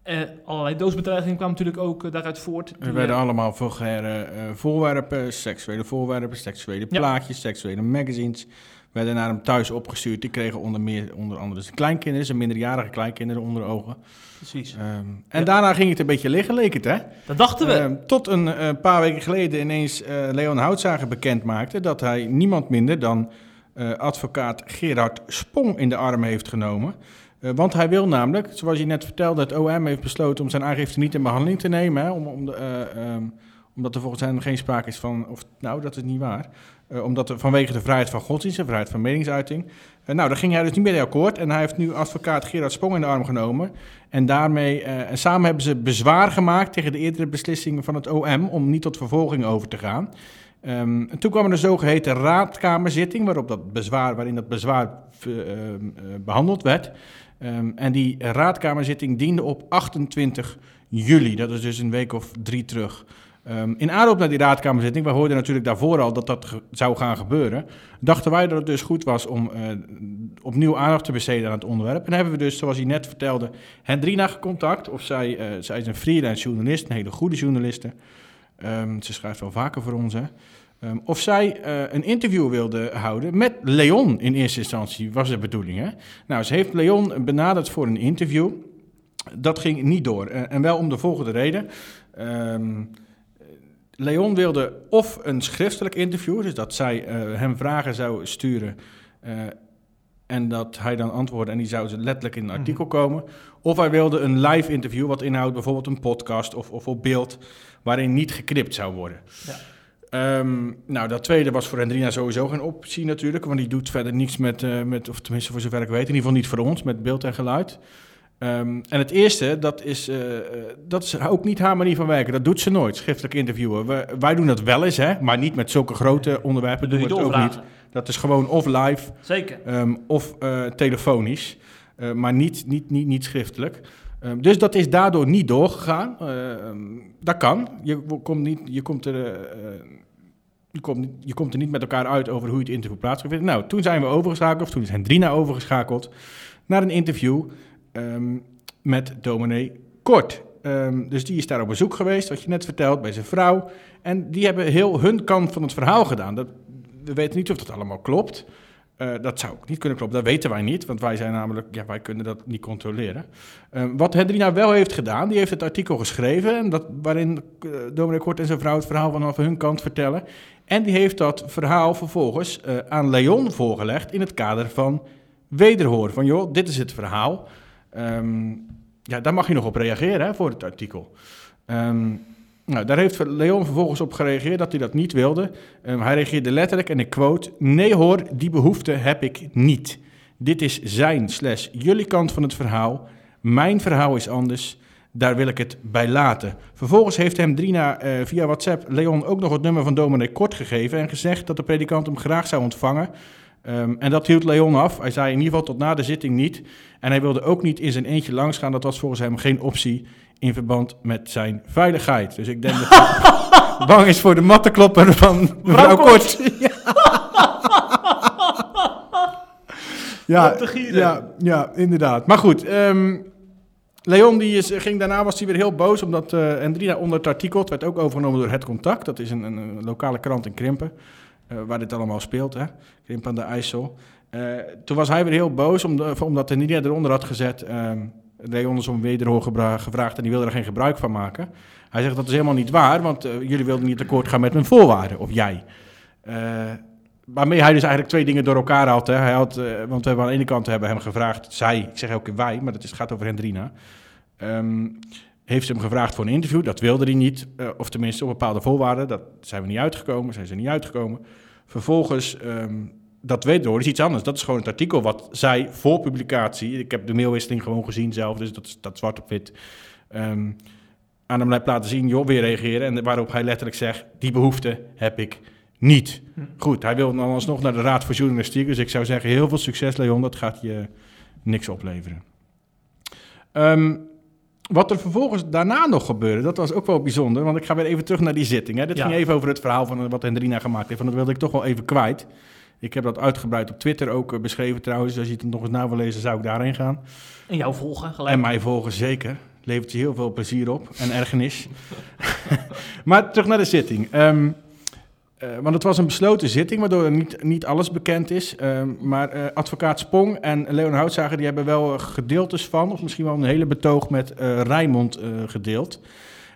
Eh, allerlei doodsbedreigingen kwamen natuurlijk ook eh, daaruit voort. Er werden eh, allemaal vulgaire voorwerpen, seksuele voorwerpen, seksuele Ja. plaatjes, seksuele magazines. Werden naar hem thuis opgestuurd. Die kregen onder, meer, onder andere zijn kleinkinderen, zijn minderjarige kleinkinderen onder ogen. precies. Ehm, en Ja. daarna ging het een beetje liggen, leek het hè? Dat dachten we. Ehm, tot een paar weken geleden ineens Leon Houtzager bekend maakte dat hij niemand minder dan advocaat Gerard Spong in de armen heeft genomen. Eh, want hij wil namelijk, zoals je net vertelde, het OM heeft besloten om zijn aangifte niet in behandeling te nemen. Hè, om, om de, eh, ehm, omdat er volgens hen geen sprake is van, of nou, dat is niet waar. Eh, omdat er vanwege de vrijheid van godsdienst en vrijheid van meningsuiting. Nou, daar ging hij dus niet mee akkoord. En hij heeft nu advocaat Gerard Spong in de arm genomen. En daarmee, en samen hebben ze bezwaar gemaakt tegen de eerdere beslissingen van het OM om niet tot vervolging over te gaan. Ehm, en toen kwam er een zogeheten raadkamerzitting, waarop dat bezwaar, waarin dat bezwaar eh, ehm, eh, behandeld werd. Ehm, en die raadkamerzitting diende op 28 juli, dat is dus een week of drie terug. Ehm, in aanloop naar die raadkamerzitting, we hoorden natuurlijk daarvoor al dat dat zou gaan gebeuren, dachten wij dat het dus goed was om eh, opnieuw aandacht te besteden aan het onderwerp. En hebben we dus, zoals hij net vertelde, Hendrina gecontact. Of zij, eh, zij is een freelance journalist, een hele goede journaliste. Ehm, ze schrijft wel vaker voor ons, hè. Ehm, of zij eh, een interview wilde houden met Leon in eerste instantie, was de bedoeling. Hè? Nou, ze heeft Leon benaderd voor een interview. Dat ging niet door. Eh, en wel om de volgende reden. Ehm, Leon wilde of een schriftelijk interview, dus dat zij eh, hem vragen zou sturen. en dat hij dan antwoordde en die zou ze letterlijk in een artikel komen. Of hij wilde een live interview, wat inhoudt bijvoorbeeld een podcast of, of op beeld, waarin niet geknipt zou worden. Ja. Ehm, nou, dat tweede was voor Hendrina sowieso geen optie natuurlijk, want die doet verder niets met, eh, met of tenminste voor zover ik weet, in ieder geval niet voor ons, met beeld en geluid. Ehm, en het eerste, dat is, eh, eh, dat is ook niet haar manier van werken. Dat doet ze nooit, schriftelijk interviewen. We- wij doen dat wel eens, hè, maar niet met zulke grote onderwerpen doen we het ook niet. Dat is gewoon of live Zeker. Ehm, of telefonisch, maar niet, niet, niet, niet schriftelijk. Ehm, dus dat is daardoor niet doorgegaan. Ehm, dat kan. Je komt, niet, je, komt er, eh, je, komt, niet- je komt er niet met elkaar uit over hoe het interview plaats gaat vinden. Nou, toen zijn we overgeschakeld, of toen is Hendrina overgeschakeld, naar een interview ehm, met dominee Kort. Dus die is daar op bezoek geweest, wat je net vertelt, bij zijn vrouw. En die hebben heel hun kant van het verhaal gedaan. Dat, we weten niet of dat allemaal klopt. Eh, dat zou ook niet kunnen kloppen, dat weten wij niet, want wij zijn namelijk, ja, wij kunnen dat niet controleren. Ehm, wat Hendrina wel heeft gedaan, die heeft het artikel geschreven, en dat, waarin uh, Dominic Kort en zijn vrouw het verhaal vanaf hun kant vertellen. En die heeft dat verhaal vervolgens eh, aan Leon voorgelegd in het kader van wederhoor. Van joh, dit is het verhaal. Ehm, ja, daar mag je nog op reageren hè, voor het artikel. Ehm, Nou, daar heeft Leon vervolgens op gereageerd dat hij dat niet wilde. Ehm, hij reageerde letterlijk en ik quote... Nee hoor, die behoefte heb ik niet. Dit is zijn slash jullie kant van het verhaal. Mijn verhaal is anders. Daar wil ik het bij laten. Vervolgens heeft hem Drina eh, via WhatsApp Leon ook nog het nummer van dominee Kort gegeven... en gezegd dat de predikant hem graag zou ontvangen... Ehm, en dat hield Leon af. Hij zei in ieder geval tot na de zitting niet. En hij wilde ook niet in zijn eentje langsgaan. Dat was volgens hem geen optie in verband met zijn veiligheid. Dus ik denk dat hij bang is voor de mattenklopper van mevrouw Kort. ja, ja, ja, inderdaad. Maar goed, ehm, Leon die is, ging daarna was hij weer heel boos, omdat eh en Drina onder het artikel, het werd ook overgenomen door Het Contact, dat is een, een, lokale krant in Krimpen, eh, waar dit allemaal speelt, hè? Krimpen aan de IJssel. Eh, toen was hij weer heel boos, omdat, omdat de Drina eronder had gezet, ehm, Leon is om wederhoor gevraagd en die wilde er geen gebruik van maken. Hij zegt dat is helemaal niet waar, want eh, jullie wilden niet akkoord gaan met mijn voorwaarden, of jij. Eh, waarmee hij dus eigenlijk twee dingen door elkaar had. Hè. Hij had eh, want we hebben aan de ene kant hebben hem gevraagd, zij, ik zeg elke keer wij, maar het is, gaat over Hendrina. Ehm, heeft hem gevraagd voor een interview, dat wilde hij niet. of tenminste op bepaalde voorwaarden, dat zijn we niet uitgekomen, zijn ze niet uitgekomen. Vervolgens, ehm, dat wederhoor is iets anders. Dat is gewoon het artikel wat zij voor publicatie, ik heb de mailwisseling gewoon gezien zelf, dus dat is dat zwart op wit, ehm, aan hem laten zien, joh, weer reageren. En waarop hij letterlijk zegt, die behoefte heb ik niet. Goed, hij wil dan alsnog naar de Raad voor Journalistiek. Dus ik zou zeggen, heel veel succes Leon, dat gaat je niks opleveren. Ehm, wat er vervolgens daarna nog gebeurde, dat was ook wel bijzonder. Want ik ga weer even terug naar die zitting. Hè. Dit Ja. ging even over het verhaal van wat Hendrina gemaakt heeft. Want dat wilde ik toch wel even kwijt. Ik heb dat uitgebreid op Twitter ook eh, beschreven trouwens. Als je het nog eens na wil lezen, zou ik daarheen gaan. En jou volgen gelijk. En mij volgen zeker. Levert je heel veel plezier op en ergernis. maar terug naar de zitting. Ehm, eh, want het was een besloten zitting, waardoor niet, niet alles bekend is. Ehm, maar eh, advocaat Spong en Leon Houtzager die hebben wel gedeeltes van, of misschien wel een hele betoog met Rijmond gedeeld.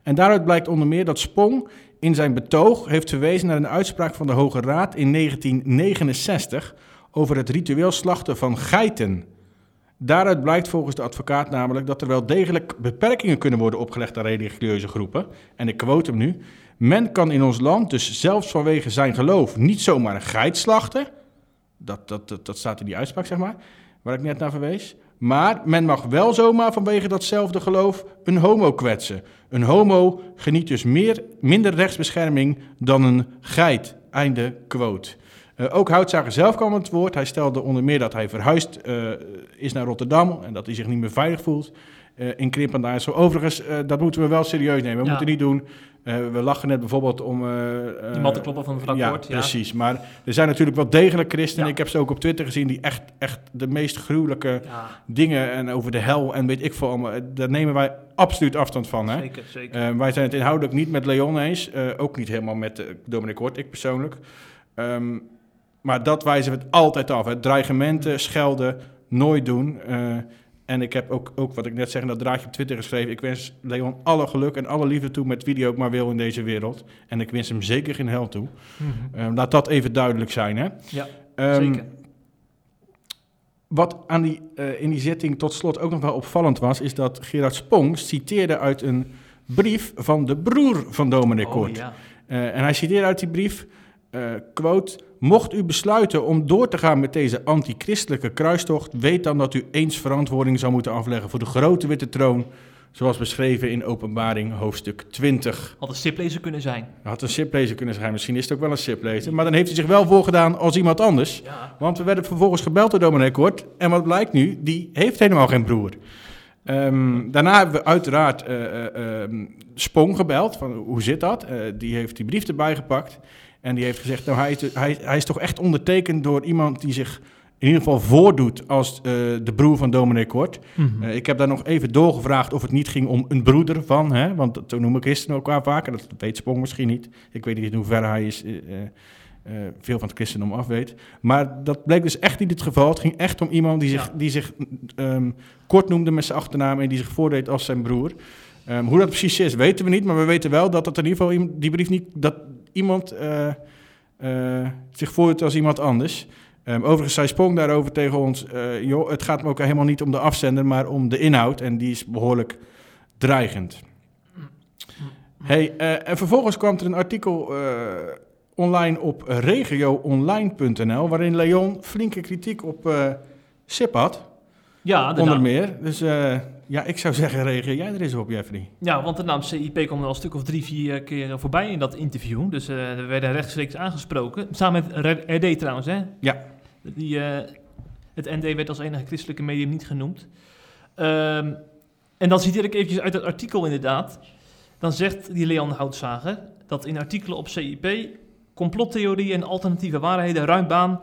En daaruit blijkt onder meer dat Spong in zijn betoog heeft verwezen naar een uitspraak van de Hoge Raad in 1969 over het ritueel slachten van geiten. Daaruit blijkt volgens de advocaat namelijk dat er wel degelijk beperkingen kunnen worden opgelegd aan religieuze groepen. En ik quote hem nu. Men kan in ons land dus zelfs vanwege zijn geloof niet zomaar een geit slachten. Dat, dat, dat, dat staat in die uitspraak, zeg maar, waar ik net naar verwees. Maar men mag wel zomaar vanwege datzelfde geloof een homo kwetsen. Een homo geniet dus meer, minder rechtsbescherming dan een geit. Einde quote. Eh, ook Houtzager zelf kwam het woord. Hij stelde onder meer dat hij verhuisd eh, is naar Rotterdam en dat hij zich niet meer veilig voelt eh, in Krimp aan de IJssel. Overigens, eh, dat moeten we wel serieus nemen. We Ja. moeten niet doen. eh, we lachen net bijvoorbeeld om... Die mattenkloppen van mevrouw ja, Kort, ja. precies. Maar er zijn natuurlijk wel degelijk christenen. Ja. Ik heb ze ook op Twitter gezien die echt, echt de meest gruwelijke Ja, dingen en over de hel en weet ik veel allemaal. Daar nemen wij absoluut afstand van. Hè? zeker, zeker. Wij zijn het inhoudelijk niet met Leon eens. ook niet helemaal met uh, Dominic Kort, ik persoonlijk. Ehm, maar dat wijzen we het altijd af. Hè. Dreigementen, schelden, nooit doen. En ik heb ook, ook, wat ik net zeg, in dat draadje op Twitter geschreven. Ik wens Leon alle geluk en alle liefde toe met wie hij ook maar wil in deze wereld. En ik wens hem zeker geen hel toe. Mhm. Eh, laat dat even duidelijk zijn. Hè. Ja, Ehm, zeker. wat aan die, eh, in die zitting tot slot ook nog wel opvallend was, is dat Gerard Spong citeerde uit een brief van de broer van Dominic Oh, Kort. ja. Eh, en hij citeerde uit die brief, eh, quote, mocht u besluiten om door te gaan met deze antichristelijke kruistocht, weet dan dat u eens verantwoording zou moeten afleggen voor de grote witte troon, zoals beschreven in openbaring hoofdstuk 20. Had een stiplezer kunnen zijn. Had een siplezer kunnen zijn, misschien is het ook wel een siplezer, maar dan heeft hij zich wel voorgedaan als iemand anders. Ja. Want we werden vervolgens gebeld door dominee Kort. En wat blijkt nu? Die heeft helemaal geen broer. Ehm, daarna hebben we uiteraard ehm, Spong gebeld. Van, hoe zit dat? Eh, die heeft die brief erbij gepakt. En die heeft gezegd, nou, hij, is, hij, hij is toch echt ondertekend door iemand die zich in ieder geval voordoet als eh, de broer van dominee Kort. Mhm. Eh, ik heb daar nog even doorgevraagd of het niet ging om een broeder van, hè? want dat noemen christenen elkaar vaker. Dat weet Spong misschien niet. Ik weet niet in hoeverre hij is, eh, veel van het christendom af weet. Maar dat bleek dus echt niet het geval. Het ging echt om iemand die zich, die zich ehm, kort noemde met zijn achternaam en die zich voordeed als zijn broer. Ehm, hoe dat precies is, weten we niet. Maar we weten wel dat het in ieder geval die brief niet dat iemand eh, eh, zich voordoet als iemand anders. Ehm, overigens zei Spong daarover tegen ons: eh, joh, het gaat me ook helemaal niet om de afzender, maar om de inhoud. En die is behoorlijk dreigend. Hey, en vervolgens kwam er een artikel online op regioonline.nl... waarin Leon flinke kritiek op SIP had, Ja, de onder meer. Dus ja, ik zou zeggen, reageer jij er eens op, Jeffrey. Ja, want de naam CIP kwam er al een stuk of drie, vier keer voorbij in dat interview. Dus eh we werden rechtstreeks aangesproken. Samen met RD trouwens, hè? Ja. Die, eh, het ND werd als enige christelijke medium niet genoemd. Ehm, en dan citeer ik eventjes uit het artikel inderdaad. Dan zegt die Leon Houtzager dat in artikelen op CIP complottheorieën en alternatieve waarheden ruim baan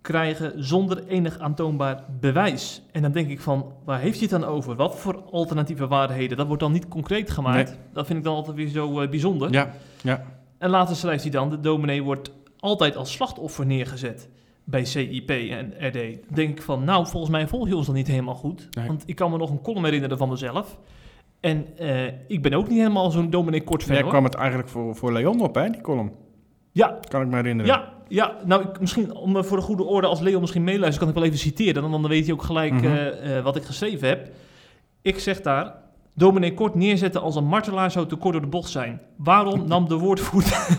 krijgen zonder enig aantoonbaar bewijs. En dan denk ik van, waar heeft hij het dan over? Wat voor alternatieve waarheden? Dat wordt dan niet concreet gemaakt. Nee. Dat vind ik dan altijd weer zo eh, bijzonder. Ja, ja. En later schrijft hij dan, de dominee wordt altijd als slachtoffer neergezet bij CIP en RD. Dan denk ik van, nou, volgens mij volg je ons dan niet helemaal goed. Nee. Want ik kan me nog een column herinneren van mezelf. En eh, ik ben ook niet helemaal zo'n dominee kort Jij kwam het eigenlijk voor, voor Leon op, hè, die column. Ja, Kan ik me herinneren. ja, ja. Nou, ik, misschien om eh, voor de goede orde, als Leo misschien meeluistert, kan ik wel even citeren. Dan, dan weet hij ook gelijk Mhm. eh, eh, wat ik geschreven heb. Ik zeg daar, dominee Kort neerzetten als een martelaar zou te kort door de bocht zijn. Waarom nam de woordvoerder...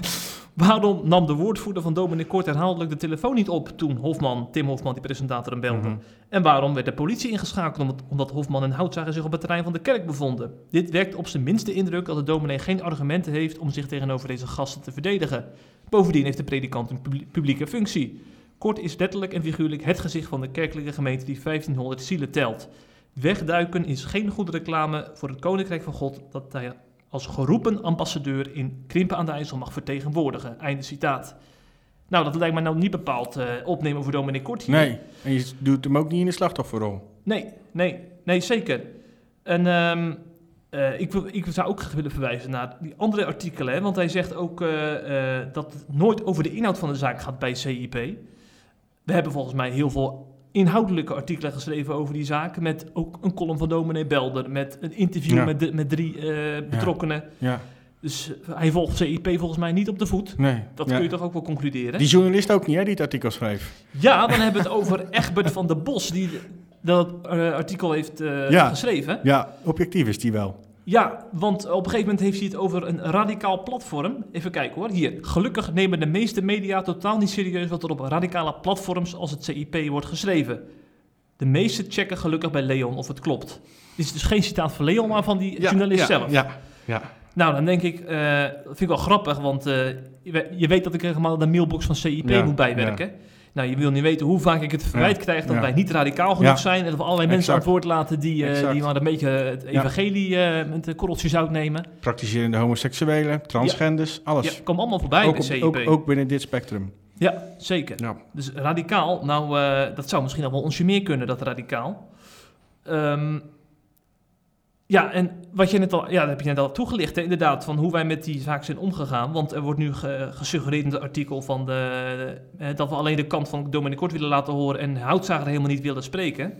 Waarom nam de woordvoerder van dominee Kort herhaaldelijk de telefoon niet op toen Hofman, Tim Hofman, die presentator, hem belde? Mhm. En waarom werd de politie ingeschakeld omdat, omdat Hofman en Houtzager zich op het terrein van de kerk bevonden? Dit wekt op zijn minste indruk dat de dominee geen argumenten heeft om zich tegenover deze gasten te verdedigen. Bovendien heeft de predikant een publi- publieke functie. Kort is letterlijk en figuurlijk het gezicht van de kerkelijke gemeente die 1500 zielen telt. Wegduiken is geen goede reclame voor het Koninkrijk van God dat hij als geroepen ambassadeur in Krimpen aan de IJssel mag vertegenwoordigen. Einde citaat. Nou, dat lijkt me nou niet bepaald eh, opnemen voor dominee Kort hier. Nee, en je doet hem ook niet in de slachtofferrol. Nee, nee, nee, zeker. En ehm, eh, ik, wil- ik zou ook graag willen verwijzen naar die andere artikelen. Hè, want hij zegt ook eh, dat het nooit over de inhoud van de zaak gaat bij CIP. We hebben volgens mij heel veel inhoudelijke artikelen geschreven over die zaak. Met ook een column van dominee Belder. Met een interview Ja. met, de- met drie eh, betrokkenen. Ja, Dus eh, hij volgt CIP volgens mij niet op de voet. nee. Dat ja. kun je toch ook wel concluderen? Die journalist ook niet, hè, die het artikel schreef. Ja, dan hebben we het over Egbert van der Bos, die dat eh, artikel heeft Ja. geschreven. Ja, objectief is die wel. Ja, want op een gegeven moment heeft hij het over een radicaal platform. Even kijken hoor. Hier. Gelukkig nemen de meeste media totaal niet serieus wat er op radicale platforms als het CIP wordt geschreven. De meeste checken gelukkig bij Leon of het klopt. Dit is dus geen citaat van Leon, maar van die journalist ja, zelf. Ja, ja. Nou, dan denk ik, eh, dat vind ik wel grappig, want eh, je, we- je weet dat ik helemaal de mailbox van CIP Ja, moet bijwerken. Nou, je wil niet weten hoe vaak ik het verwijt Ja, krijg dat ja. wij niet radicaal genoeg Ja. zijn. En dat we allerlei mensen aan het woord laten die, Exact. die maar een beetje het evangelie eh, met een korreltje zout nemen. Praktiserende homoseksuelen, transgenders, alles. Ja, komt allemaal voorbij ook, bij op- CIP. ook, ook binnen dit spectrum. Ja, zeker. Dus radicaal, nou, eh, dat zou misschien nog wel onsje meer kunnen, dat radicaal. Ehm, ja, en wat je net al, ja, dat heb je net al toegelicht, hè, inderdaad, van hoe wij met die zaak zijn omgegaan. Want er wordt nu ge- gesuggereerd in het artikel van de, eh, dat we alleen de kant van Dominic Kort willen laten horen en Houtzager helemaal niet willen spreken.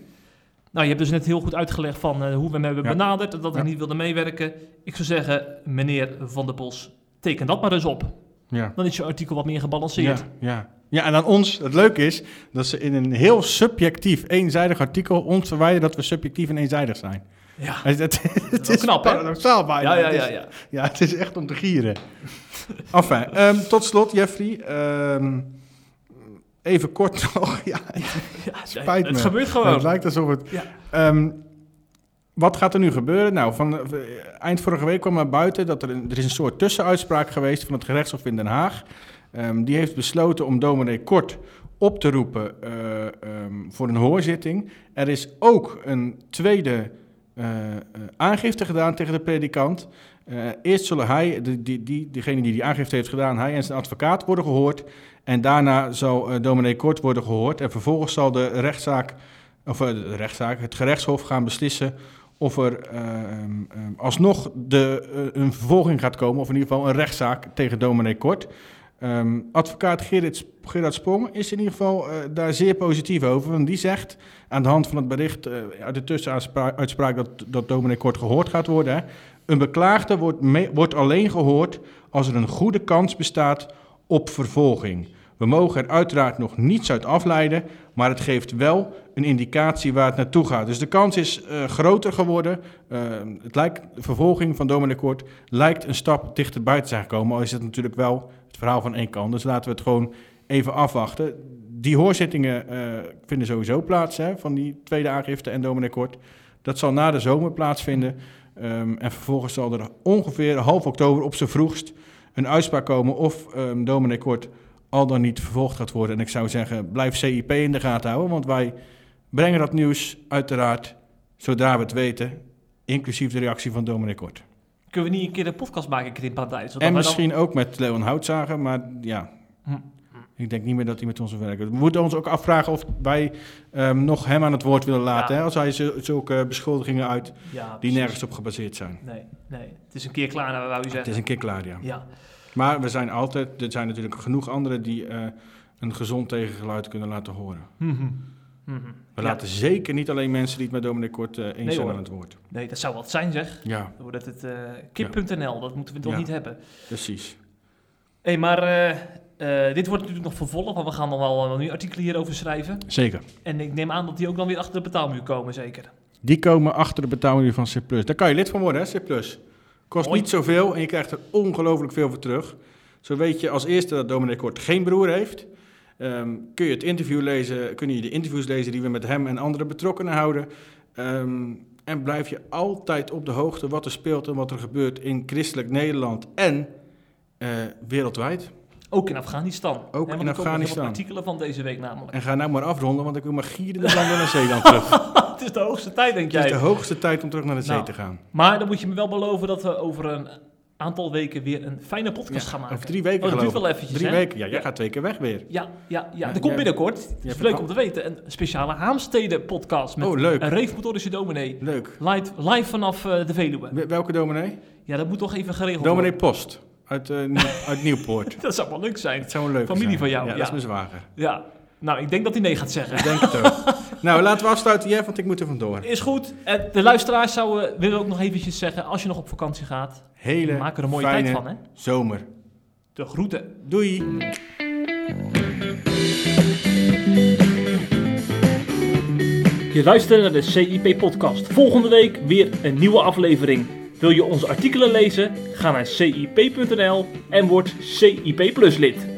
Nou, je hebt dus net heel goed uitgelegd van eh, hoe we hem hebben Ja. benaderd, dat we Ja. niet wilden meewerken. Ik zou zeggen, meneer Van der Bos, teken dat maar eens op. Ja. Dan is je artikel wat meer gebalanceerd. Ja, ja. ja, en aan ons, het leuke is dat ze in een heel subjectief, eenzijdig artikel ons verwijden dat we subjectief en eenzijdig zijn. Ja. Het, het, het is knap, hè? paradoxaal bijna. Ja, ja, Het is- ja, ja. Ja, het is echt om te gieren. enfin, ehm, tot slot, Jeffrey. ehm, even kort nog. Ja, Ja, spijt het me. gebeurt het gewoon. lijkt alsof het... Ja. Ehm, wat gaat er nu gebeuren? Nou, van, eh, eind vorige week kwam naar buiten dat er, een, er is een soort tussenuitspraak geweest van het gerechtshof in Den Haag. Die heeft besloten om dominee Kort op te roepen eh, voor een hoorzitting. Er is ook een tweede aangifte gedaan tegen de predikant. Eh, eerst zullen hij, die, die, die, degene die die aangifte heeft gedaan, hij en zijn advocaat worden gehoord. En daarna zal eh dominee Kort worden gehoord. En vervolgens zal de rechtszaak, of eh, de rechtszaak, het gerechtshof gaan beslissen of er eh, ehm, ehm, alsnog de, eh, een vervolging gaat komen, of in ieder geval een rechtszaak tegen dominee Kort. Ehm, advocaat Gerrit, Gerard Sprong is in ieder geval eh, daar zeer positief over. Want die zegt aan de hand van het bericht eh, uit de tussenuitspraak dat, dat Kort gehoord gaat worden. Hè, een beklaagde wordt, wordt alleen gehoord als er een goede kans bestaat op vervolging. We mogen er uiteraard nog niets uit afleiden, maar het geeft wel een indicatie waar het naartoe gaat. Dus de kans is eh, groter geworden. Eh, het lijkt, de vervolging van Dominic Kort lijkt een stap dichterbij te zijn gekomen. Al is het natuurlijk wel verhaal van één kant. Dus laten we het gewoon even afwachten. Die hoorzittingen eh, vinden sowieso plaats hè, van die tweede aangifte en Kort. Dat zal na de zomer plaatsvinden. Ehm, en vervolgens zal er ongeveer half oktober op zijn vroegst een uitspraak komen of um, Dominic Kort al dan niet vervolgd gaat worden. En ik zou zeggen, blijf CIP in de gaten houden, want wij brengen dat nieuws uiteraard zodra we het weten, inclusief de reactie van Dominic Kort. Kunnen we niet een keer een podcast maken in Paradijs? En misschien ook met Leon Houtzager, maar ja, Hm. ik denk niet meer dat hij met ons wil werken. We moeten ons ook afvragen of wij ehm, nog hem aan het woord willen laten, Ja. hè, als hij zu- zulke beschuldigingen uit Ja, die nergens op gebaseerd zijn. Nee, nee. Het is een keer klaar, nou, wou je Het zeggen. is een keer klaar, ja. Ja. Maar we zijn altijd, er zijn natuurlijk genoeg anderen die eh, een gezond tegengeluid kunnen laten horen. Mhm. We Ja. laten zeker niet alleen mensen die het met Dominic Kort eh, eens Nee, zijn aan het woord. Nee, dat zou wat zijn, zeg. Ja, Dan wordt het eh, kip.nl, dat moeten we toch niet hebben. precies. Hé, maar eh, dit wordt natuurlijk nog vervolgd, want we gaan nog wel, nu artikelen hierover schrijven. Zeker. En ik neem aan dat die ook dan weer achter de betaalmuur komen, zeker. Die komen achter de betaalmuur van C+. Daar kan je lid van worden, hè, C+. Kost niet zoveel en je krijgt er ongelooflijk veel voor terug. Zo weet je als eerste dat Dominic Kort geen broer heeft. Ehm, kun je het interview lezen, kun je de interviews lezen die we met hem en andere betrokkenen houden. Ehm, en blijf je altijd op de hoogte wat er speelt en wat er gebeurt in christelijk Nederland en eh, wereldwijd. Ook in Afghanistan. Ook in Afghanistan. artikelen van deze week namelijk. En ga nou maar afronden, want ik wil maar landen naar Zeeland terug. het is de hoogste tijd, denk Het is jij. de hoogste tijd om terug naar de zee Nou, te gaan. Maar dan moet je me wel beloven dat we over een aantal weken weer een fijne podcast gaan maken. Over drie weken Oh, dat duurt wel eventjes, Drie hè? weken. Ja, jij gaat twee keer weg weer. Ja, ja, ja. Er komt binnenkort, het is leuk om te weten, een speciale Haamstede podcast met Oh, leuk. een reefmotorische dominee. Leuk. Live, live vanaf eh, de Veluwe. Wel- Welke dominee? Ja, dat moet toch even geregeld Dominee worden. Post. Uit, eh, uit Nieuwpoort. Dat zou wel leuk zijn. Dat zou een leuke Familie zijn. van jou, Ja, ja. dat is mijn zwager. Ja, nou, ik denk dat hij nee gaat zeggen. Ik denk het ook. nou, laten we afsluiten, Jeff, want ik moet er vandoor. Is goed. En de luisteraars zouden willen ook nog eventjes zeggen, als je nog op vakantie gaat, Hele maak er een mooie fijne tijd van, hè? zomer. De groeten. Doei. Je luistert naar de CIP-podcast. Volgende week weer een nieuwe aflevering. Wil je onze artikelen lezen? Ga naar cip.nl en word CIP Plus lid.